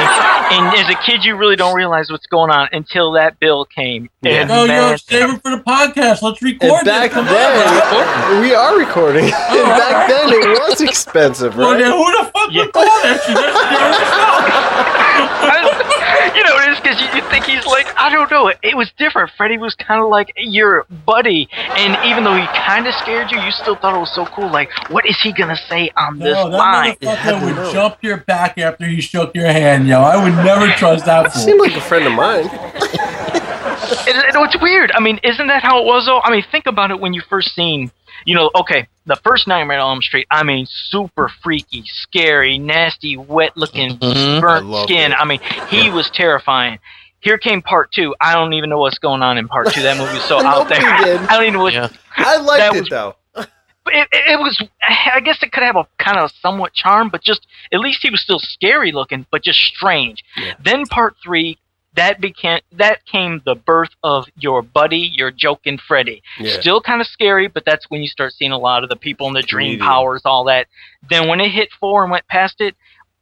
And as a kid, you really don't realize what's going on until that bill came. And No, man, yo, save it for the podcast. Let's record And back. Come on, then, we are recording. and back then, it was expensive, Well, then right? who the fuck Yeah. would call that shit? That's scary as hell. (laughs) you know, it is because you, you think he's like, I don't know. It, it was different. Freddy was kind of like your buddy. And even though he kind of scared you, you still thought it was so cool. Like, what is he going to say on this No, that line? had motherfucker to would know. jump your back after he shook your hand, yo. I would never trust that Seemed fool. like a friend of mine. (laughs) It, it, it's weird. I mean, isn't that how it was though? I mean, think about it when you first seen, you know, okay, the first Nightmare on Elm Street. I mean, super freaky, scary, nasty, wet-looking, Mhm. Burnt loved skin. it. I mean, he was terrifying. Here came part two. I don't even know what's going on in part two. That movie was so (laughs) out there. I don't even know what. Yeah. I liked it was- though. It, it, it was. I guess it could have a kind of somewhat charm, but just at least he was still scary looking, but just strange. Yeah. Then part three, that became that came the birth of your buddy, your joking Freddy. Yeah. Still kind of scary, but that's when you start seeing a lot of the people in the dream Comedian. powers, all that. Then when it hit four and went past it,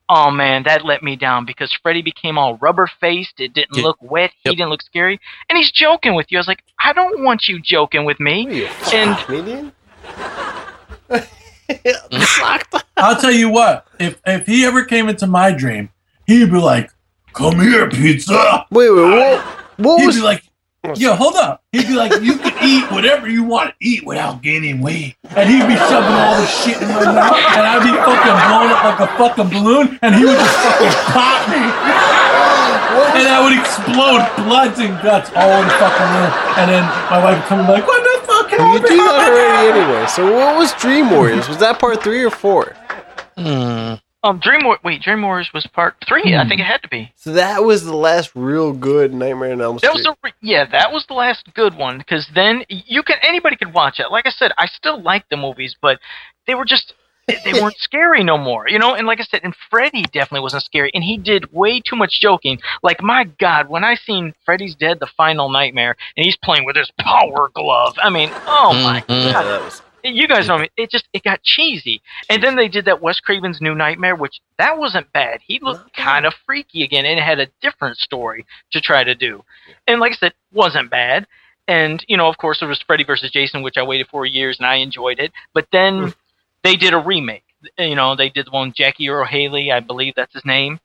oh man, that let me down because Freddy became all rubber faced. It didn't Yep. look wet. He didn't look scary, and he's joking with you. I was like, I don't want you joking with me. Are you, And- comedian? (laughs) I'll tell you what. If if he ever came into my dream, he'd be like, "Come here, pizza." Wait, wait, what? What He'd was? be like, "Yo, hold up." He'd be like, "You can eat whatever you want to eat without gaining weight," and he'd be shoving all the shit in my mouth, and I'd be fucking blown up like a fucking balloon, and he would just fucking pop me, and I would explode bloods and guts all over the fucking room, and then my wife would come and be like, "What the fuck?" you happened? do that already anyway. So what was Dream Warriors? Was that part three or four? Hmm. Um, Dream War- wait, Dream Warriors was part three. I think it had to be. So that was the last real good Nightmare on Elm Street. That was the re- yeah, that was the last good one because then you can anybody could watch it. Like I said, I still like the movies, but they were just they- weren't (laughs) scary no more, you know. And like I said, and Freddy definitely wasn't scary, and he did way too much joking. Like my God, when I seen Freddy's Dead: The Final Nightmare, and he's playing with his power glove, I mean, oh my Mhm. yeah, God, that was. You guys know me. It just it got cheesy, and then they did that Wes Craven's New Nightmare, which that wasn't bad. He looked kind of freaky again, and it had a different story to try to do. And like I said, wasn't bad. And you know, of course, there was Freddy versus Jason, which I waited for years, and I enjoyed it. But then they did a remake. You know, they did the one Jackie Earle Haley, I believe that's his name.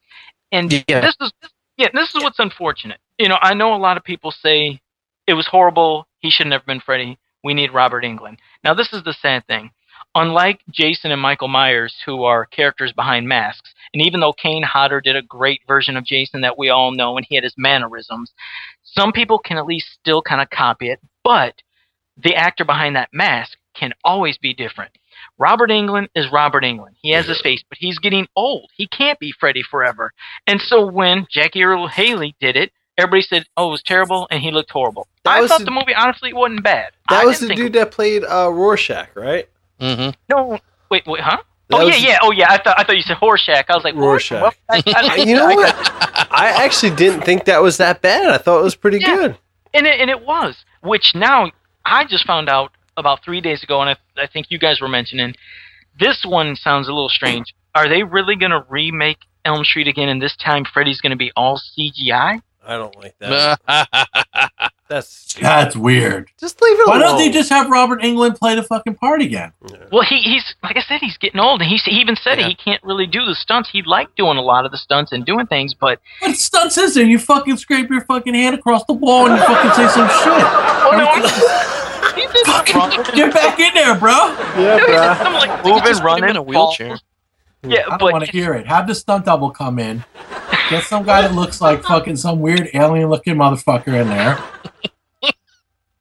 And Yeah. this is yeah, this is what's unfortunate. You know, I know a lot of people say it was horrible. He should have never been Freddy. We need Robert Englund. Now, this is the sad thing. Unlike Jason and Michael Myers, who are characters behind masks, and even though Kane Hodder did a great version of Jason that we all know and he had his mannerisms, some people can at least still kind of copy it, but the actor behind that mask can always be different. Robert Englund is Robert Englund. He has his face, but he's getting old. He can't be Freddy forever. And so when Jackie Earle Haley did it, everybody said, "Oh, it was terrible," and he looked horrible. That I thought the- the movie honestly wasn't bad. That I was the dude that played uh, Rorschach, right? Mm-hmm. No, wait, wait, huh? That oh yeah, yeah. Oh yeah. I thought I thought you said Horshack. I was like Rorschach. Well, I, I, (laughs) You know what? I actually didn't think that was that bad. I thought it was pretty Yeah. good. and it, and it was. Which now I just found out about three days ago, and I, I think you guys were mentioning. This one sounds a little strange. Are they really going to remake Elm Street again, and this time Freddy's going to be all CGI? I don't like that. (laughs) That's stupid. That's weird. just leave it alone. Why alone. don't they just have Robert Englund play the fucking part again? Well, he, he's like I said, he's getting old, and he's, he even said Yeah. it. He can't really do the stunts. He liked doing a lot of the stunts and doing things, but What stunts is there? You fucking scrape your fucking hand across the wall and you fucking say some (laughs) shit. oh no, (laughs) he did Fucking get back in there, bro. Yeah, bruh. some like They moving, just put him running, in a wheelchair. falls. Yeah, I don't but want to hear it. Have the stunt double come in. Get some guy that looks like (laughs) fucking some weird alien looking motherfucker in there.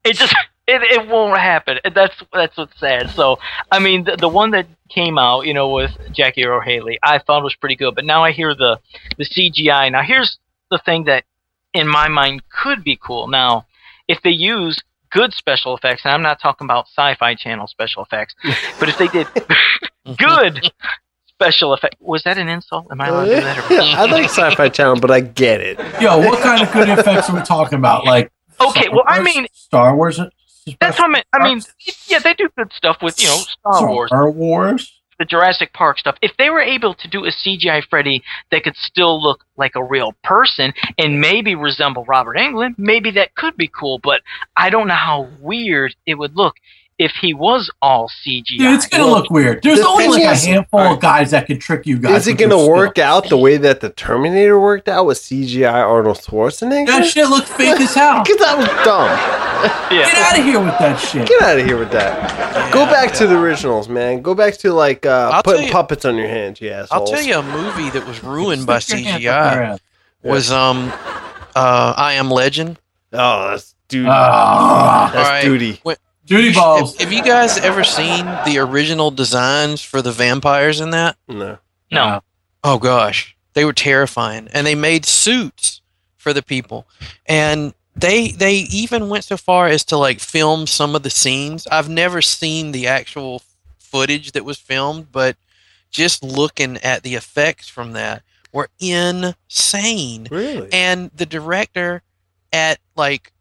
it just it, it won't happen. That's that's what's sad. So I mean, the, the one that came out, you know, with Jackie Earle Haley, I thought was pretty good. But now I hear the the CGI. Now here's the thing that, in my mind, could be cool. Now, if they use good special effects, and I'm not talking about Sci-Fi Channel special effects, (laughs) but if they did (laughs) good special effect, was that an insult? Am I allowed to do that? Or- Yeah, I like Sci-Fi Channel, but I get it. Yo, what kind of good effects are we talking about? Like, Okay, well, I mean, Star Wars. That's what I mean. I mean, yeah, they do good stuff with you know Star Wars. Star Wars. the Jurassic Park stuff, if they were able to do a CGI Freddy that could still look like a real person and maybe resemble Robert Englund, maybe that could be cool. But I don't know how weird it would look if he was all CGI. Dude, it's gonna look weird. There's the only like is- a handful alright. of guys that can trick you guys. Is it going to work stuff. out the way that the Terminator worked out with CGI Arnold Schwarzenegger? That shit looks fake as hell. (laughs) Because that was dumb. Get out of here with that shit. Get out of here with that. Go back to the originals, man. Go back to like uh, putting you- puppets on your hands, you assholes. I'll tell you a movie that was ruined by Stick your hands up your CGI was um uh I Am Legend. Oh, that's duty. Ah, that's Alright. duty. When- duty balls. Have, have you guys ever seen the original designs for the vampires in that? No. No. Oh gosh, they were terrifying, and they made suits for the people, and they they even went so far as to like film some of the scenes. I've never seen the actual footage that was filmed, but just looking at the effects from that were insane. Really? And the director at like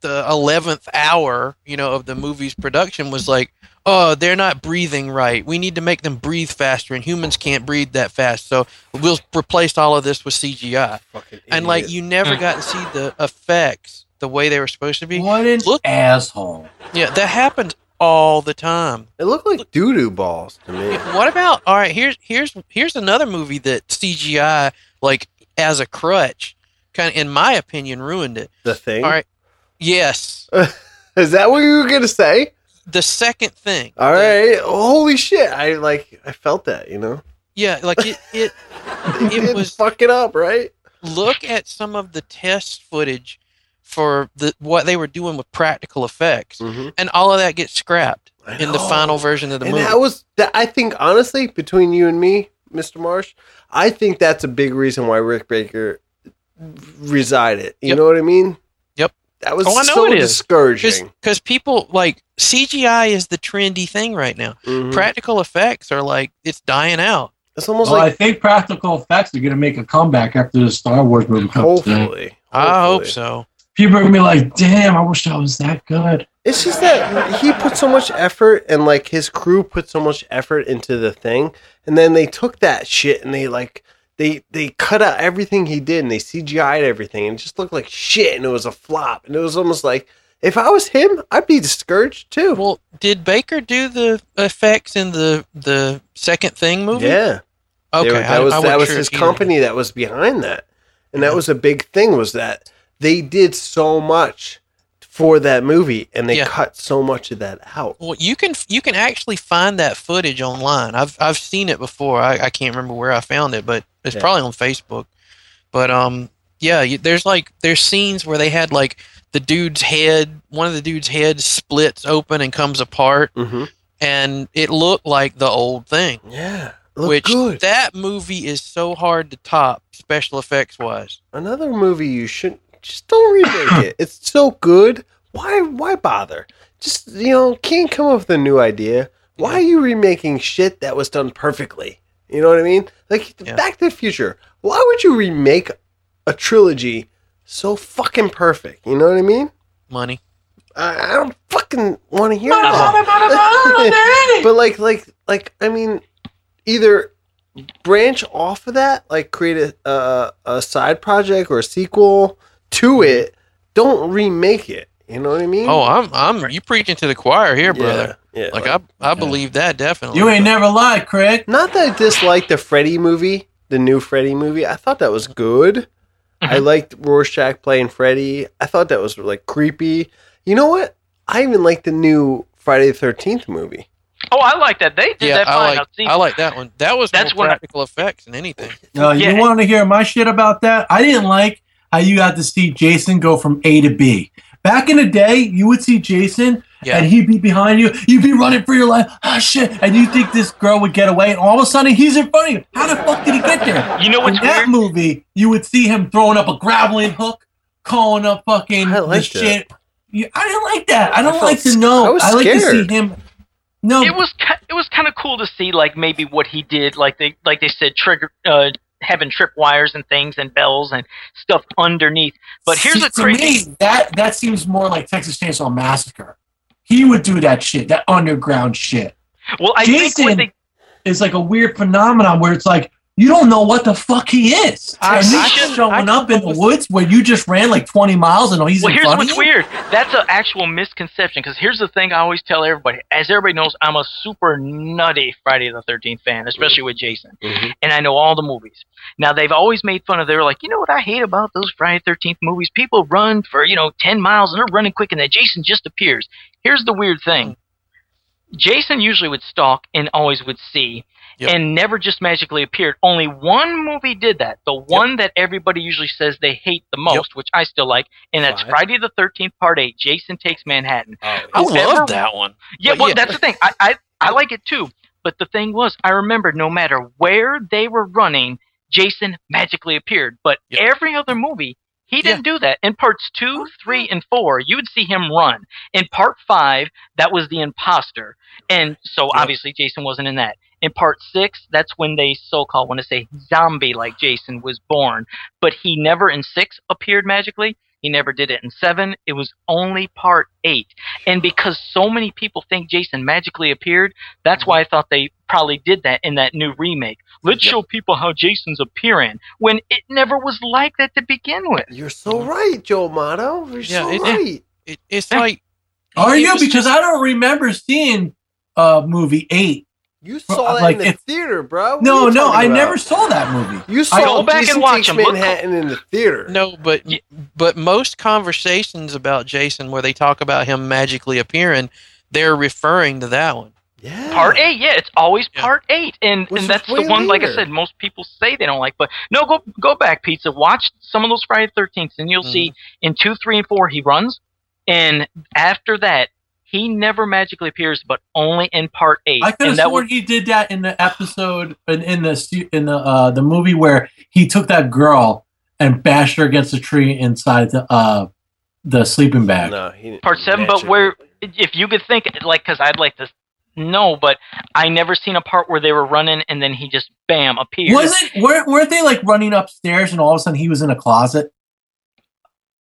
the 11th hour, you know, of the movie's production was like, "Oh, they're not breathing right. We need to make them breathe faster and humans can't breathe that fast. So we'll replace all of this with CGI." And like you never got to see the effects the way they were supposed to be. What an Look- asshole. Yeah, that happens all the time. it looked like doo doo balls to me. What about all right? Here's here's here's another movie that CGI like as a crutch, kind of in my opinion, ruined it. The thing. All right, yes, (laughs) Is that what you were gonna say? the second thing. All right. Holy shit! I like. I felt that. You know. yeah, like it (laughs) it It was- fuck it up, right? look at some of the test footage for the what they were doing with practical effects, Mm-hmm. and all of that gets scrapped in the final version of the and movie. that was that. I think honestly, between you and me, Mr. Marsh, I think that's a big reason why Rick Baker resided. You Yep. know what I mean? Yep. That was Oh, I know so it is. discouraging. because people like CGI is the trendy thing right now. Mhm. Practical effects are like it's dying out. It's almost Well, I think practical effects are going to make a comeback after the Star Wars movie comes out. hopefully. I hope so. People are going to be like, damn, I wish I was that good. It's just that he put so much effort and like his crew put so much effort into the thing, and then they took that shit and they like they they cut out everything he did and they CGI'd everything and it just looked like shit and it was a flop and it was almost like If I was him, I'd be discouraged too. Well, did Baker do the effects in the the second thing movie? yeah. Okay, were- that was I that was sure his company that was behind that, and that was a big thing. Was that they did so much for that movie, and they Yeah. cut so much of that out. Well, you can you can actually find that footage online. I've I've seen it before. I, I can't remember where I found it, but it's Yeah. probably on Facebook. But um, yeah, you, there's like there's scenes where they had like the dude's head, one of the dude's head splits open and comes apart, Mm-hmm. and it looked like the old thing. Yeah, look which good. that movie is so hard to top special effects wise. Another movie you shouldn't just don't remake it. It's so good. Why why bother? Just you know, can't come up with a new idea. Why are you remaking shit that was done perfectly? You know what I mean? Like Yeah. Back to the Future. Why would you remake a trilogy so fucking perfect? You know what I mean? Money. I, I don't fucking want to hear that. (laughs) but like, like, like, I mean, either branch off of that, like create a a, a side project or a sequel to it. Don't remake it. You know what I mean? Oh, I'm I'm you preaching to the choir here, brother. Yeah, Like I I believe that definitely. You ain't never lied, Craig. Not that I disliked the Freddy movie, the new Freddy movie. I thought that was good. I liked Rorschach playing Freddy. I thought that was like creepy. You know what? I even liked the new Friday the Thirteenth movie. Oh, I like that. They did Yeah, that I like I like that one. That was That's more when I- practical effects than anything. Uh, Yeah. You want to hear my shit about that? I didn't like how you got to see Jason go from A to B. Back in the day, you would see Jason Yeah. and he'd be behind you. You'd be running for your life. Ah, shit. And you think this girl would get away. And all of a sudden, he's in front of you. How the fuck did he get there? You know In what's that weird? movie, you would see him throwing up a grappling hook, calling up fucking I the liked shit. You- I didn't like that. I don't felt like to sc- know. I was like to see scared. him. No, it was ki- it was kind of cool to see like maybe what he did like they like they said trigger uh having trip wires and things and bells and stuff underneath but here's See, a to crazy me, that that seems more like Texas Chainsaw Massacre. He would do that shit, that underground shit. well i think Jason what they It's like a weird phenomenon where it's like you don't know what the fuck he is. I- and he's I just should- showing I up in the woods where you just ran like 20 miles and all he's well in here's front what's of you. weird that's an actual misconception because here's the thing i always tell everybody as everybody knows i'm a super nutty friday the 13th fan especially with jason Mhm. and i know all the movies now they've always made fun of they're like you know what i hate about those friday 13th movies people run for you know 10 miles and they're running quick and then jason just appears here's the weird thing jason usually would stalk and always would see Yep. and never just magically appeared only one movie did that the one that everybody usually says they hate the most which i still like and that's Five. friday the 13th part 8 jason takes manhattan oh, I Whoever- love that one. yeah, well, yeah. that's the thing. I, I I like it too. But the thing was, I remember no matter where they were running, Jason magically appeared. But Yep. every other movie, he didn't do that. In parts two, three, and four, you would see him run. In part five, that was the imposter, and so Yep. obviously Jason wasn't in that. In part six, that's when they so-called want to say zombie like Jason was born, but he never in six appeared magically. He never did it in seven. It was only part eight. And because so many people think Jason magically appeared, that's why I thought they probably did that in that new remake. Let's Yep. show people how Jason's appearing when it never was like that to begin with. You're so right, Joe Motto. You're Yeah, so it- it- right. It, it's like Are you? Because just- I don't remember seeing uh movie 8. You saw that like, in the theater, bro. What No, no, I about? never saw that movie. You I- saw Go back and watch Takes Manhattan in the theater. no, but but most conversations about Jason where they talk about him magically appearing, they're referring to that one. Yeah. Part eight, yeah, it's always Yeah. part eight, and Which and that's the way one. Like I said, most people say they don't like, but no, go go back, pizza. Watch some of those Friday Thirteenth, and you'll see Mm-hmm. in two, three, and four he runs, and after that he never magically appears, but only in part eight. I could have and sworn was he did that in the episode in, in the in the uh the movie where he took that girl and bashed her against the tree inside the uh the sleeping bag. No, he didn't part seven. But where, if you could think, like, because I'd like to know, but I never seen a part where they were running and then he just bam appeared. Was it weren't, weren't they like running upstairs and all of a sudden he was in a closet?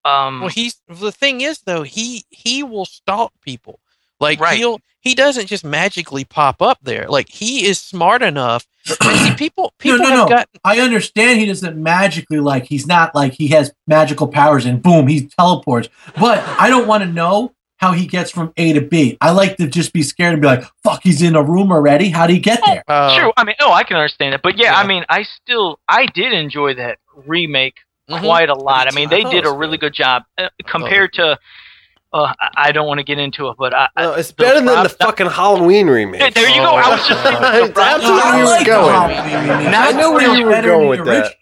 Um, Well, he's the thing is though he he will stalk people. Like Right. he'll he doesn't just magically pop up there. Like he is smart enough. (clears throat) and see, people people no, have no. got I understand he doesn't magically like he's not like he has magical powers and boom he teleports. But I don't want to know how he gets from A to B. I like to just be scared and be like, "Fuck, he's in a room already. How would he get there?" uh, True. I mean, oh, I can understand it, but yeah, Yeah. I mean, I still, I did enjoy that remake mhm. quite a lot. I mean, too. I they did a really good. good job uh, compared to. Uh, I- I don't want to get into it, but I, I- No, it's the better than the fucking Halloween remake. Yeah, there you go. I was (laughs) just saying. the That's where you were going. Now I know where you were going with that.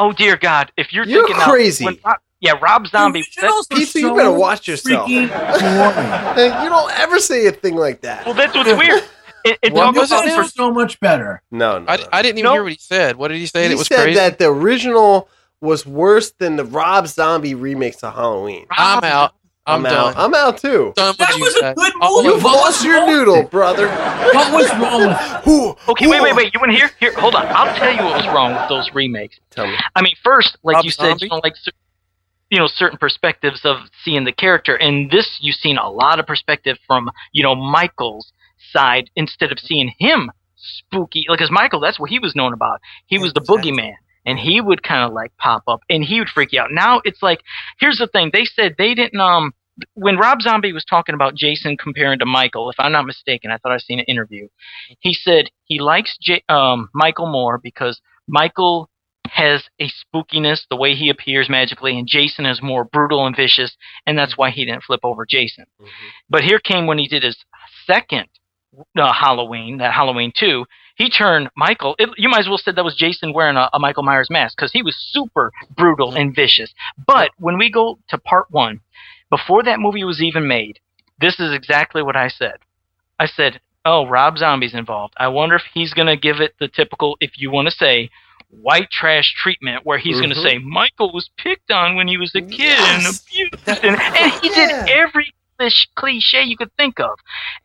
Oh dear God! If you're, You're thinking crazy. Now, when yeah, Rob Zombie. The originals are Pizza, you so better watch yourself. freaking (laughs) boring. Hey, you don't ever say a thing like that. well, that's what's weird. (laughs) It, it What was it about now? They're so much better. No, no. I, no. I didn't even No. hear what he said. What did he say? he it was said crazy. that the original was worse than the Rob Zombie remakes of Halloween. I'm out. I'm, out. done. I'm out too. done That you, was a Zach. good I'll- movie. You've What lost your noodle, brother. What was wrong with? (laughs) Who? Okay, wait, wait, wait. You want to hear? Here, hold on. I'll tell you what was wrong with those remakes. Tell me. I mean, first, like Rob you said, Zombie? you know, like you know, certain perspectives of seeing the character. And this, you've seen a lot of perspective from you know Michael's side instead of seeing him spooky. Like, as Michael, that's what he was known about. He was the Exactly. boogeyman, and he would kind of like pop up, and he would freak you out. Now it's like, here's the thing: they said they didn't um. When Rob Zombie was talking about Jason comparing to Michael, if I'm not mistaken, I thought I seen an interview. He said he likes J- um, Michael more because Michael has a spookiness, the way he appears magically, and Jason is more brutal and vicious, and that's why he didn't flip over Jason. But here came when he did his second uh, Halloween, that Halloween 2, he turned Michael. It, you might as well said that was Jason wearing a, a Michael Myers mask because he was super brutal and vicious. But when we go to part one, before that movie was even made, this is exactly what I said. I said, "Oh, Rob Zombie's involved. I wonder if he's gonna give it the typical, if you want to say." White trash treatment, where he's going to mm-hmm. say Michael was picked on when he was a kid Yes. and abused, and, and he Yeah. did every cliche you could think of,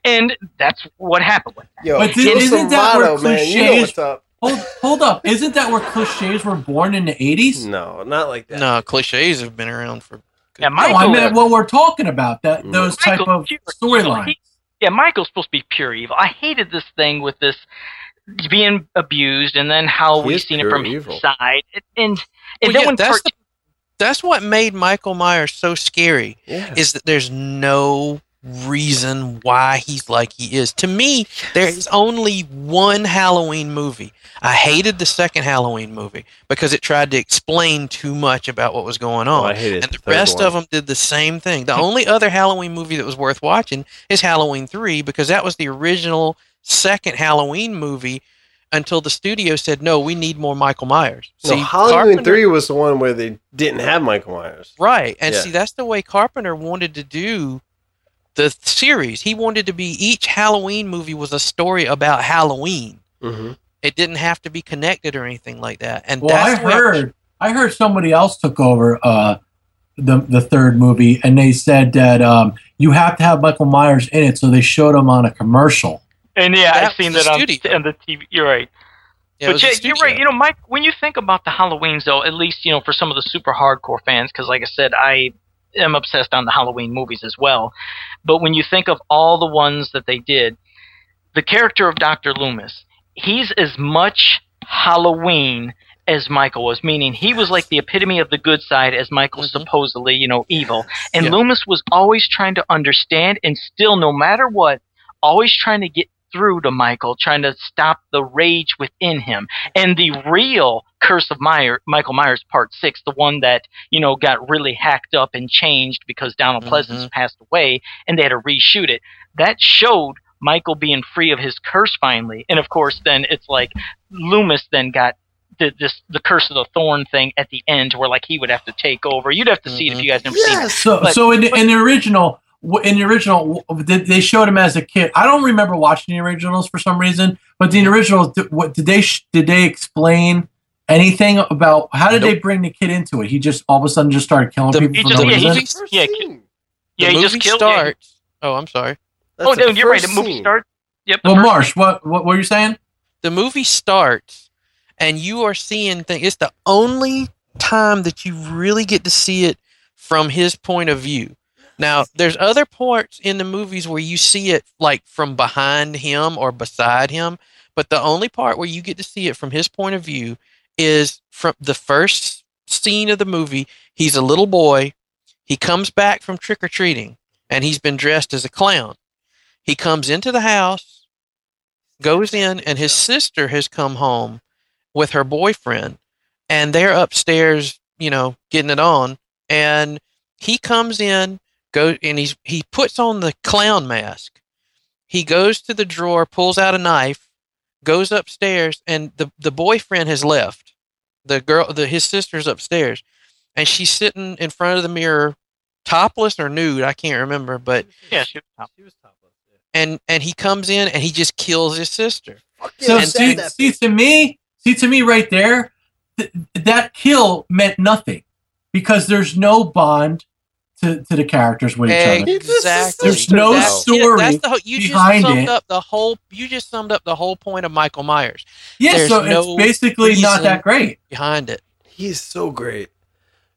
and that's what happened with that. Yo, But Joe isn't that where Samato, man, you know cliches- what's up? Hold, hold up. Isn't that where cliches were born in the 80s? No, not like that. No, cliches have been around for. Yeah, No, I meant what we're talking about. That Mm. those type of pure storylines. Yeah, Michael's supposed to be pure evil. I hated this thing with this being abused, and then how He we've seen it from evil. his side, and and, Well, then yeah, when that's part the, that's what made Michael Myers so scary. Yeah. Is that there's no reason why he's like he is. To me, there is only one Halloween movie. I hated the second Halloween movie because it tried to explain too much about what was going oh, on. Oh, I hated and the the rest one. of them did the same thing. The (laughs) only other Halloween movie that was worth watching is Halloween 3 because that was the original second Halloween movie until the studio said, no, we need more Michael Myers. No, Halloween Carpenter- three was the one where they didn't have Michael Myers. Right. And Yeah. see, that's the way Carpenter wanted to do the series. He wanted to be each Halloween movie was a story about Halloween. Mm-hmm. It didn't have to be connected or anything like that. And Well, I that's the heard I heard somebody else took over uh, the the third movie, and they said that um, you have to have Michael Myers in it, so they showed him on a commercial. And yeah, I've seen that on, on the TV. You're right. Yeah, but yeah, you're right. You know, Mike, when you think about the Halloweens, though, at least you know for some of the super hardcore fans, because like I said, I am obsessed on the Halloween movies as well. But when you think of all the ones that they did, the character of Doctor Loomis, he's as much Halloween as Michael was, meaning he was like the epitome of the good side as Michael was Mhm. supposedly, you know, evil. And Yeah. Loomis was always trying to understand and still, no matter what, always trying to get through to Michael, trying to stop the rage within him. And the real Curse of Meyer, Michael Myers Part 6, the one that, you know, got really hacked up and changed because Donald Mhm. Pleasence passed away and they had to reshoot it, that showed Michael being free of his curse finally. And of course, then it's like Loomis then got the, this the curse of the thorn thing at the end where like he would have to take over. You'd have to see it if Mhm. you guys never seen it. Yes. So, But- so in, the- in the original, w- in the original, did- they showed him as a kid. I don't remember watching the originals for some reason, but the originals, did, what did they did they explain anything about how did they bring the kid into it? He just all of a sudden just started killing The- people He for just- no yeah, he reason. just- yeah, scene. Yeah, the he movie just killed. yeah. starts. Oh, I'm sorry. Oh, That's Oh, no, you're right. first The movie scene. starts. Yep. the well, first Marsh, what, what were you saying? The movie starts, and you are seeing things. It's the only time that you really get to see it from his point of view. Now, there's other parts in the movies where you see it like from behind him or beside him, but the only part where you get to see it from his point of view is from the first scene of the movie. He's a little boy. He comes back from trick or treating and he's been dressed as a clown. He comes into the house, goes in, and his sister has come home with her boyfriend, and they're upstairs, you know, getting it on. And he comes in, go and he's he puts on the clown mask. He goes to the drawer, pulls out a knife, goes upstairs, and the the boyfriend has left. The girl, the his sister's upstairs, and she's sitting in front of the mirror, topless or nude, I can't remember, but Yeah, she was top. and and he comes in and he just kills his sister. So Yeah, see, see to me, see to me right there, th- that kill meant nothing because there's no bond to, to the characters with each other. Exactly. There's no That's- story that's the whole, you just behind summed it. up the whole. You just summed up the whole point of Michael Myers Yeah, there's so no it's basically not that great. behind it. He's so great.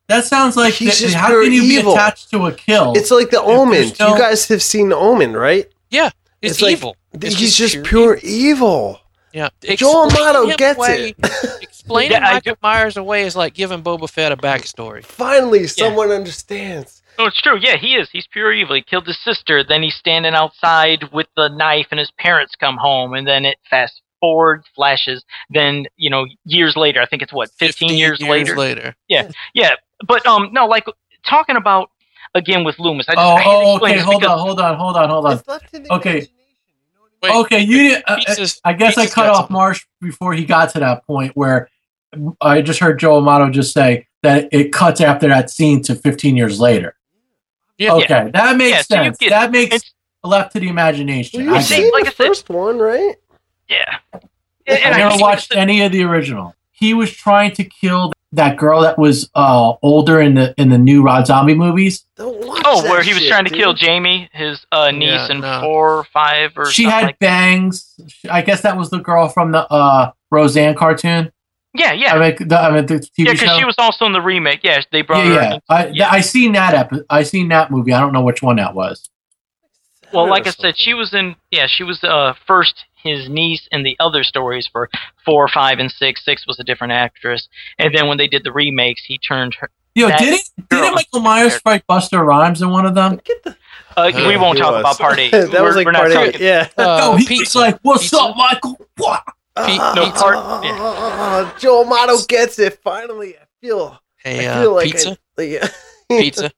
That sounds like He's th- just how can you evil. be attached to a kill? It's like the Omen. no- You guys have seen Omen, right? Yeah, it's, It's like- evil. It's He's just pure evil. Yeah, Joel Explain Amato gets away- Explaining Yeah, I Michael Myers away is like giving Boba Fett a backstory. Finally, someone understands. No, it's true. Yeah, he is. He's pure evil. He killed his sister. Then he's standing outside with the knife, and his parents come home. And then it fast forward flashes. Then you know, years later, I think it's what, fifteen years, later. later. Yeah, yeah. But um, no, like talking about again with Loomis. I just oh, I oh, okay. Hold because- on, hold on, hold on, hold on. Left Okay. Wait, okay, you did. Uh, Pizza's- I guess I cut off. Marsh before he got to that point where I just heard Joe Amato just say that it cuts after that scene to 15 years later. Yeah. Okay, that makes Yeah, so sense. get- that makes left to the imagination. Well, I, you've seen like the I said- first one, right? Yeah. I And I never hate- watched any of the original. He was trying to kill that girl that was uh, older in the in the new Rob Zombie movies. Oh, where he was shit, trying to dude. kill Jamie, his uh, niece, Yeah, in no. four or five or She something had like bangs. I guess that was the girl from the uh, Roseanne cartoon. Yeah, yeah. I mean, the, I mean, the TV yeah, because she was also in the remake. Yeah, they brought yeah, her. yeah. in. I, Yeah. I seen that epi- I seen that movie. I don't know which one that was. Well, like I said, she was in. Yeah, she was uh, first his niece in the other stories for four, five, and six. Six was a different actress, and then when they did the remakes, he turned her. Yo, didn't didn't. Michael Myers fight Busta Rhymes in one of them? Get the. Uh, we won't talk was. about part eight. (laughs) that We're- was like we're not part eight. Yeah. Uh, no, he was like, "What's Pizza. up, Michael?" What? Pete- Ah, pizza. ah, Joe Amato gets it. Finally, I feel. Hey, I uh, like pizza, I, like, (laughs) pizza.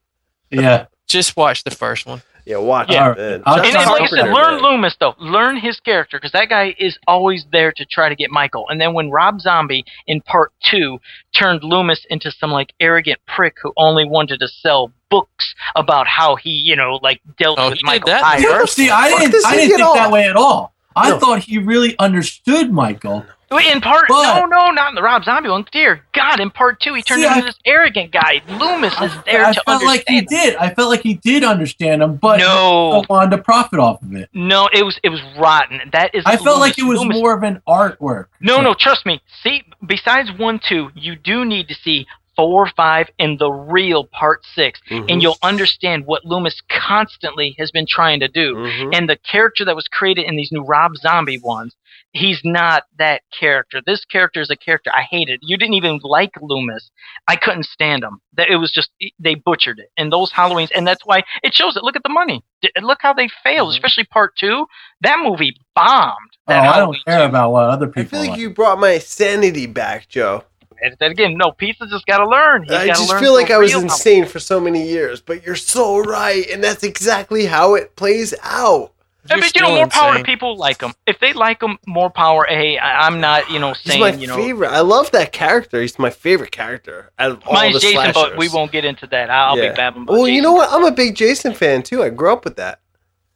Yeah, Just watch the first one. Yeah, watch Yeah. it. Man. And, and like I said, learn did. Loomis though. Learn his character because that guy is always there to try to get Michael. And then when Rob Zombie in part two turned Loomis into some like arrogant prick who only wanted to sell books about how he, you know, like dealt Oh, with he did Michael that? Myers. See, I didn't I didn't idiot think that way at all. I No. thought he really understood Michael. In part, But- no, no, not in the Rob Zombie one. Dear God, in part two, he turned See, into I- this arrogant guy. Loomis is there I to felt like he understand. did. I felt like he did understand him, but No. he wanted to profit off of it. no, it was it was rotten. That is. I felt like it was Loomis more of an artwork. No, no, trust me. See, besides one, two, you do need to see four, five, and the real part 6 Mhm. and you'll understand what Loomis constantly has been trying to do. Mhm. And the character that was created in these new Rob Zombie ones, he's not that character. This character is a character I hated. You didn't even like Loomis. I couldn't stand him. That it was just they butchered it. And those Halloweens, and that's why it shows it. Look at the money. Look how they failed, especially part two. That movie bombed. Oh, I don't care about what other people. I feel like like. you brought my sanity back, Joe. And then again, no, pizza just got to learn. He's I gotta just learn feel like I was real insane for so many years, but you're so right, and that's exactly how it plays out. I You're mean, you know, still more power to people like him. If they like him, more power. Hey, I, I'm not, you know, He's saying, my you know, favorite. I love that character. He's my favorite character out of all mine's the Jason, but we won't get into that. I'll Yeah. be babbling. About Well, you know what? I'm a big Jason fan too. I grew up with that.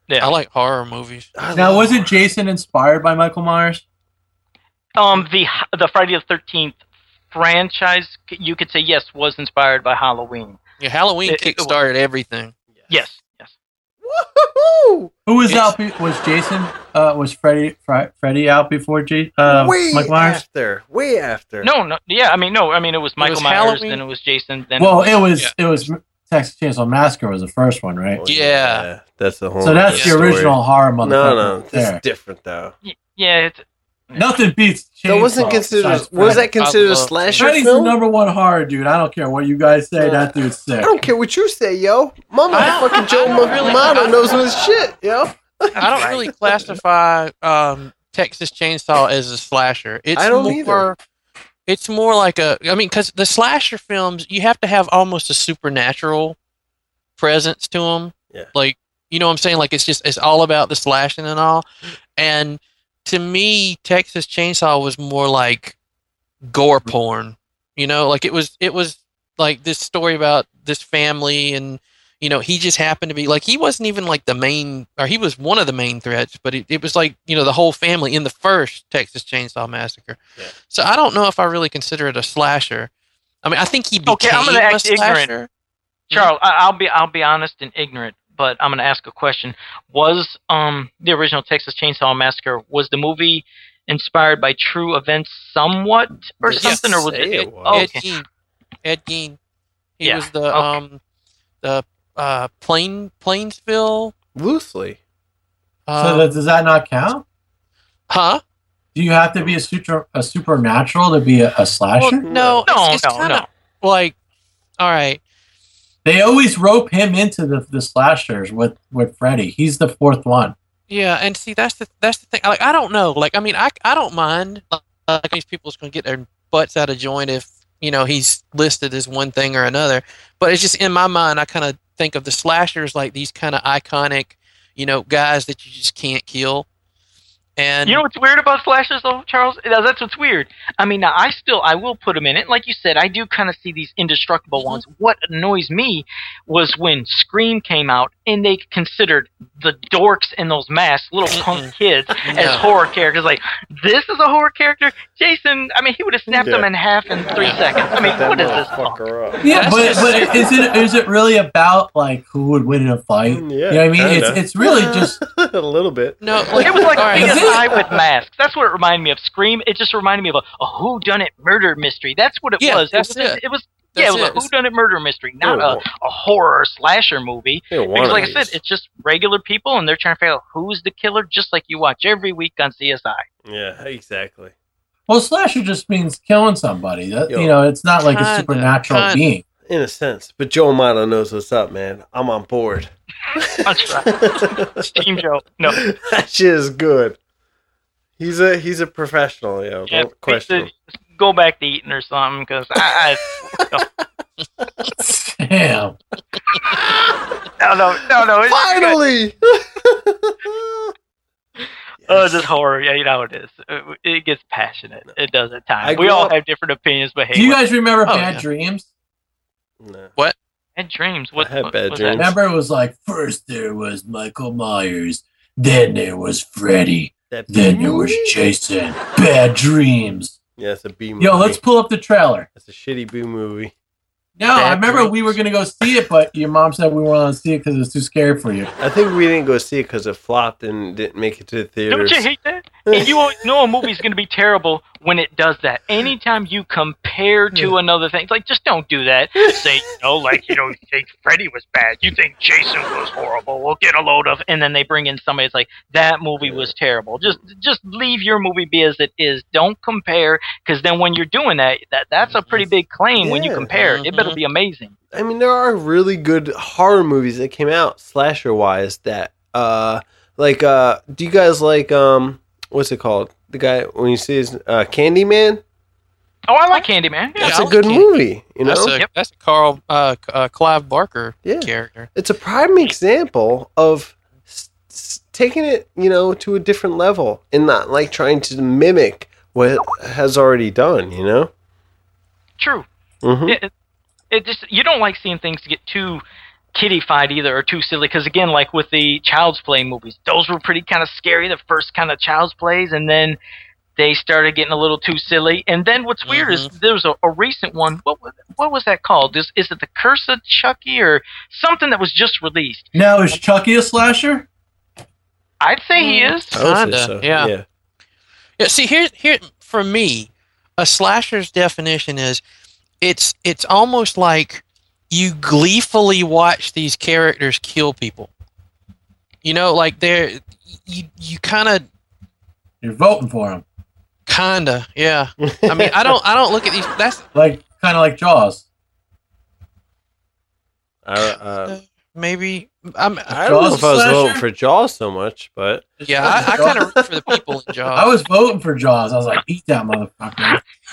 Yeah. I like horror movies. I Now, wasn't Jason inspired by Michael Myers? Um, the the Friday the Thirteenth franchise, you could say yes, was inspired by Halloween. Yeah, Halloween It- it- kickstarted everything. Yes, yes. Woohoo! Who was It's- out? Be- was Jason? Uh, was Freddy? Fre- Freddy out before J- uh, way Michael Myers? after, way after. No, no, yeah. I mean, no. I mean, it was Michael was Myers, Halloween. then it was Jason, then Well, it it was Yeah. it was Texas Chainsaw Massacre was the first one, right? Yeah. that's the whole. So that's the story. original horror motherfucker. No, no, right this there. is different though. Yeah, it's Nothing beats. That wasn't considered. besides Was that considered a slasher Freddy's film? the number one horror dude. I don't care what you guys say. That dude's sick. I don't care what you say, yo. My motherfucking Joe I don't really- Mano knows his shit, yo. I don't really (laughs) classify um, Texas Chainsaw as a slasher. It's I don't more, either. It's more like a. I mean, because the slasher films, you have to have almost a supernatural presence to them. Yeah. Like you know what I'm saying? Like it's just it's all about the slashing and all. And to me, Texas Chainsaw was more like gore porn. You know, like it was it was like this story about this family and you know he just happened to be like he wasn't even like the main or he was one of the main threats but it, it was like you know the whole family in the first texas chainsaw massacre Yeah. so i don't know if i really consider it a slasher i mean i think he became Okay, I'm gonna a act ignorant. slasher Charles. I, I'll be I'll be honest and ignorant, but I'm going to ask a question. Was um the original Texas Chainsaw Massacre was the movie inspired by true events somewhat or Yes, something, or was it? it it- was. oh, ed okay. gein ed gein he Yeah, was the okay. um the uh plain plainsville Loosely. uh, so that, does that not count? huh Do you have to be a super a supernatural to be a, a well, slasher? no No, it's, it's no, kinda no. like all right They always rope him into the, the slashers with with Freddy. He's the fourth one. Yeah, and see that's the that's the thing. Like I don't know. Like I mean, I I don't mind. Like these people's gonna get their butts out of joint if you know he's listed as one thing or another. But it's just in my mind, I kind of think of the slashers like these kind of iconic, you know, guys that you just can't kill. And You know what's weird about slashers, though, Charles? That's what's weird. I mean, now I still I will put them in it. Like you said, I do kind of see these indestructible Mhm. ones. What annoys me was when Scream came out and they considered the dorks in those masks, little punk kids, as horror characters. Like this is a horror character. Jason, I mean, he would have snapped Yeah. them in half in three seconds. I mean, That what is this? motherfucker up. Yeah, but but is it is it really about like who would win in a fight? Mm, you know what I mean? kinda. It's it's really (laughs) just a little bit. no, like It was like all right, Is it? CSI with masks. That's what it reminded me of. Scream. It just reminded me of a, a who done it murder mystery. That's what it Yeah, was. that's it was. it. It was. Yeah, it was it. a who done it murder mystery, not a, a horror slasher movie. Because, want like I said, it's just regular people, and they're trying to figure out who's the killer, just like you watch every week on CSI. yeah, exactly. well, slasher just means killing somebody. That, Yo. you know, it's not like a Kinda, supernatural kinda. being. In a sense, but Joe Amato knows what's up, man. I'm on board. (laughs) That's right. (laughs) Team Joe. No, that shit is good. He's a he's a professional, yo. yeah, Don't question him. Just go back to eating or something, because I, Damn. I no, no, no, no. it's. Finally. (laughs) Oh, this horror. Yeah, you know how it is. It, it gets passionate. It does at times. We all up- have different opinions, but hey, Do you guys remember Oh, Bad yeah. Dreams? No. had dreams. What, I had what bad was dreams. That? Remember, it was like first there was Michael Myers, then there was Freddy, That then there was? Jason. Bad Dreams. Yeah, it's a B movie. Yo, let's pull up the trailer. It's a shitty B movie. No, Bad I remember Dreams. we were gonna go see it, but your mom said we weren't gonna see it because it was too scary for you. I think we didn't go see it because it flopped and didn't make it to the theater. Don't you hate that? And you know a movie's going to be terrible when it does that. Anytime you compare to another thing, like just don't do that. Say, you know, like you know, you think Freddy was bad, you think Jason was horrible. We'll get a load of, and then they bring in somebody that's like that movie was terrible. Just just leave your movie be as it is. Don't compare, because then when you're doing that, that that's a pretty big claim when you Yeah. compare. It better be amazing. I mean, there are really good horror movies that came out slasher wise. That uh, like uh, do you guys like um, what's it called? The guy when you see his uh, Candyman. Oh, I like Candyman. Yeah. That's I a like good Candyman. movie. You know, that's a Yep. that's a Carl uh, uh Clive Barker Yeah. character. it's a prime example of s- s- taking it, you know, to a different level and not like trying to mimic what it has already done. You know. True. hmm it, it just you don't like seeing things get too kiddified either or too silly because again like with the child's play movies those were pretty kind of scary the first kind of child's plays and then they started getting a little too silly and then what's weird is mm-hmm. there was a, a recent one what was, what was that called is, is it the curse of chucky or something that was just released Now is Chucky a slasher? i'd say he mm, is I Kinda, so. yeah. yeah. Yeah, see here here for me, a slasher's definition is it's it's almost like you gleefully watch these characters kill people. You know, like they're you you kind of You're voting for them. kinda yeah. I mean, I don't I don't look at these. That's (laughs) like kind of like Jaws. I, uh, maybe I'm I don't know if I was slasher? voting for Jaws so much, but yeah. I, I kind of root for the people in Jaws. I was voting for Jaws. I was like, eat that motherfucker. (laughs)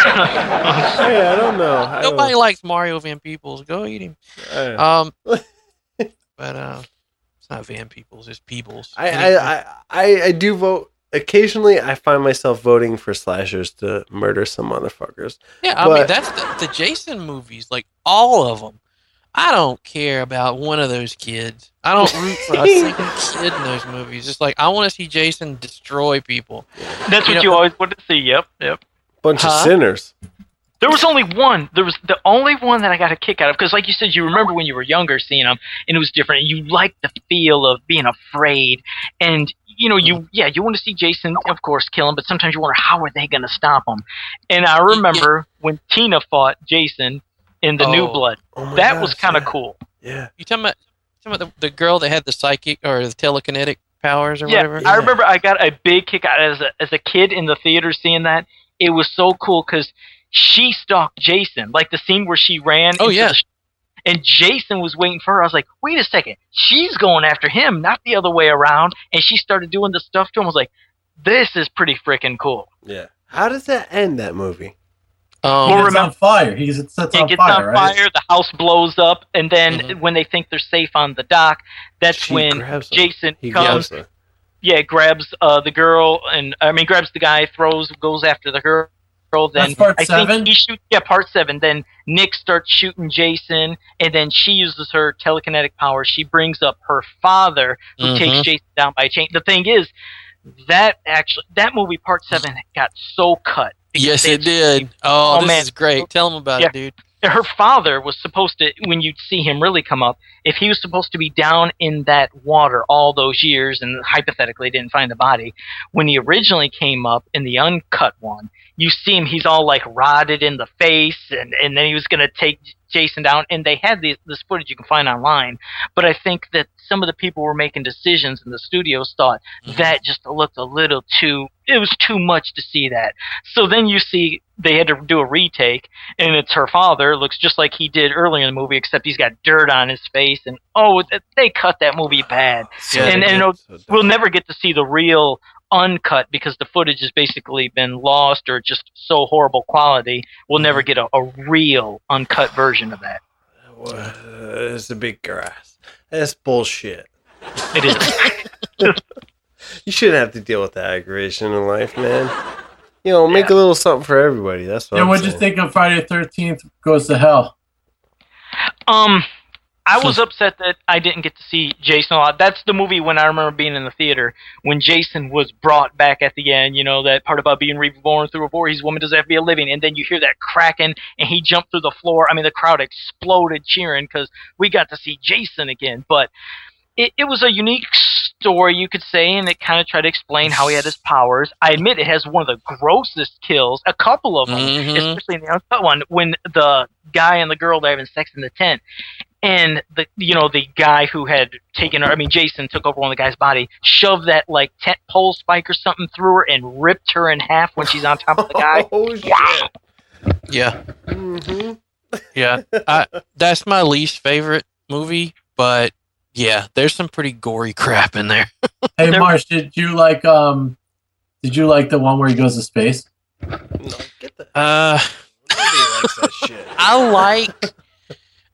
hey, I don't know. I don't- Nobody likes Mario Van Peebles. Go eat him. I, Um, (laughs) but uh, it's not Van Peebles. It's Peebles. I, Anyway. I, I, I do vote. Occasionally, I find myself voting for slashers to murder some motherfuckers. yeah, I mean that's the, the Jason movies, like all of them. I don't care about one of those kids. I don't root for a (laughs) single kid in those movies. It's like I want to see Jason destroy people. That's You what know- you always wanted to see. Yep, yep. Bunch Huh? of sinners. There was only one. There was the only one that I got a kick out of because, like you said, you remember when you were younger seeing them, and it was different. You liked the feel of being afraid, and you know, you yeah, you want to see Jason, of course, kill him, but sometimes you wonder how are they going to stop him. And I remember when Tina fought Jason in the New Oh. Blood. Oh my That was kind of yeah. cool. Yeah. You talking about, talking about the, the girl that had the psychic or the telekinetic powers or Yeah, whatever? I remember I got a big kick out as a as a kid in the theater seeing that. It was so cool because she stalked Jason, like the scene where she ran. Oh, yeah. the sh- and Jason was waiting for her. I was like, wait a second, she's going after him, not the other way around. And she started doing the stuff to him. I was like, this is pretty freaking cool. Yeah. How does that end? That movie? Um, He Well, remember- on fire. He gets sets It on gets fire, on right? fire, the house blows up, and then Mhm. when they think they're safe on the dock, that's She when. Jason He comes. grabs yeah, grabs uh, the girl and I mean grabs the guy, throws, goes after the girl. Then That's part I seven? think he shoots. Yeah, part seven. Then Nick starts shooting Jason, and then she uses her telekinetic power. She brings up her father, who Mhm. takes Jason down by a chain. The thing is, that actually that movie part seven got so cut. Yes, it did. Oh, Oh, this man. is great. Tell them about Yeah. it, dude. her father was supposed to when you'd see him really come up if he was supposed to be down in that water all those years and hypothetically didn't find the body when he originally came up in the uncut one you see him he's all like rotted in the face and and then he was going to take jason down and they had this, this footage you can find online but i think that some of the people were making decisions in the studios thought Mhm. that just looked a little too it was too much to see that so then you see they had to do a retake and it's her father looks just like he did earlier in the movie except he's got dirt on his face and oh they cut that movie bad Yeah, and, and So we'll never get to see the real uncut because the footage has basically been lost or just so horrible quality we'll never get a, a real uncut version of that What? Uh, It's a big grass. That's bullshit. it is (laughs) You shouldn't have to deal with that aggravation in life, man. You know, make a little something for everybody. That's what Yeah, I'm what'd you think of Friday the Thirteenth Goes to Hell? Um, I was upset that I didn't get to see Jason a lot. That's the movie when I remember being in the theater when Jason was brought back at the end. You know that part about being reborn through a Voorhees woman doesn't have to be a living, and then you hear that cracking, and he jumped through the floor. I mean, the crowd exploded cheering because we got to see Jason again. But it, it was a unique story, you could say, and it kind of tried to explain how he had his (laughs) powers. I admit it has one of the grossest kills, a couple of them Mhm. especially in the uncut one, when the guy and the girl they're having sex in the tent, and the you know the guy who had taken her, I mean Jason took over one of the guy's body, shoved that like tent pole spike or something through her, and ripped her in half when she's on top of the guy. (laughs) Oh shit! Wow. Yeah, hmm yeah. I, that's my least favorite movie, but yeah, there's some pretty gory crap in there. (laughs) Hey, There- Marsh, did you like um? Did you like the one where he goes to space? No, get the. Uh, Nobody likes that shit. (laughs) I like,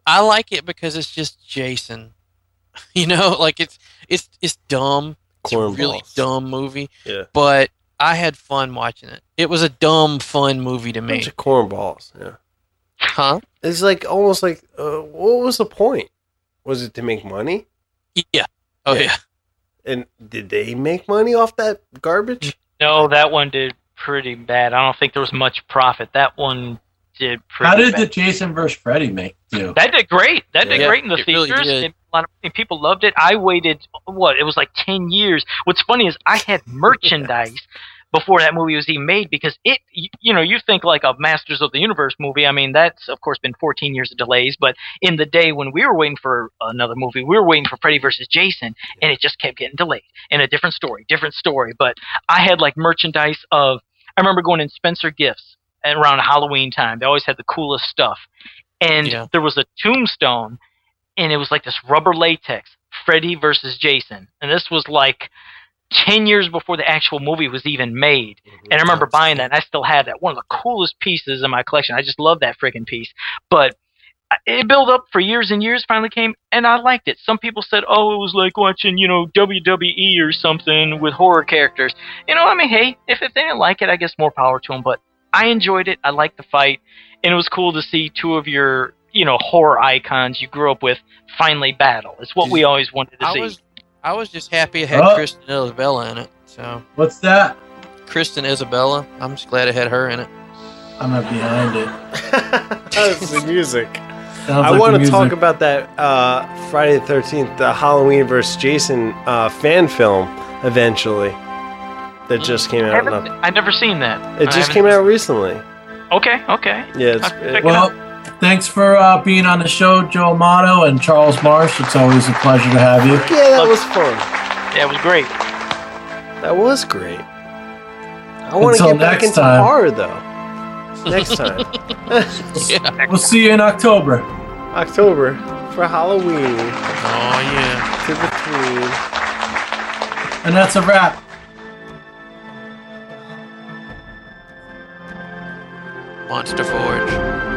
I like it because it's just Jason. (laughs) You know, like it's it's it's dumb. It's a really Cornballs. dumb movie, Yeah. but I had fun watching it. It was a dumb, fun movie to me. Bunch of cornballs. Yeah. Huh? It's like almost like, uh, what was the point? Was it to make money? Yeah. Oh Yeah. yeah. And did they make money off that garbage? No, that one did pretty bad. I don't think there was much profit. That one did pretty How did bad. the Jason versus Freddy make do? That did great. That did great in the it really theaters. and a lot of people loved it. I waited what? It was like ten years. What's funny is I had (laughs) merchandise before that movie was even made because it you, you know you think like a Masters of the Universe movie. I mean that's of course been 14 years of delays, but in the day when we were waiting for another movie, we were waiting for Freddy versus Jason, and it just kept getting delayed. In a different story, different story. But I had like merchandise of. I remember going in Spencer Gifts and around Halloween time. They always had the coolest stuff, and Yeah. there was a tombstone, and it was like this rubber latex. Freddy versus Jason, and this was like. 10 years before the actual movie was even made. And I remember buying that, and I still have that. One of the coolest pieces in my collection. I just love that freaking piece. But it built up for years and years, finally came, and I liked it. Some people said, oh, it was like watching, you know, WWE or something with horror characters. You know, I mean, hey, if, if they didn't like it, I guess more power to them. But I enjoyed it. I liked the fight. And it was cool to see two of your, you know, horror icons you grew up with finally battle. It's what we always wanted to I see. was I was just happy it had Oh. Kristen Isabella in it. So What's that? Kristen Isabella, I'm just glad it had her in it. I'm not behind it. (laughs) That's the music. Sounds I like want the to talk about that uh, Friday the 13th, the Halloween vs. Jason uh, fan film eventually that just came I out. haven't, I've never seen that. it just came out recently. Okay, okay. Yeah, it's, I'll it- it Well, thanks for uh, being on the show, Joe Amato and Charles Marsh. It's always a pleasure to have you. yeah, that was fun. Yeah, it was great. That was great. I want to get back next into time. horror though. Next (laughs) time, (laughs) Yeah. We'll see you in October. October for Halloween. Oh yeah. To the queen. And that's a wrap. Monster Forge.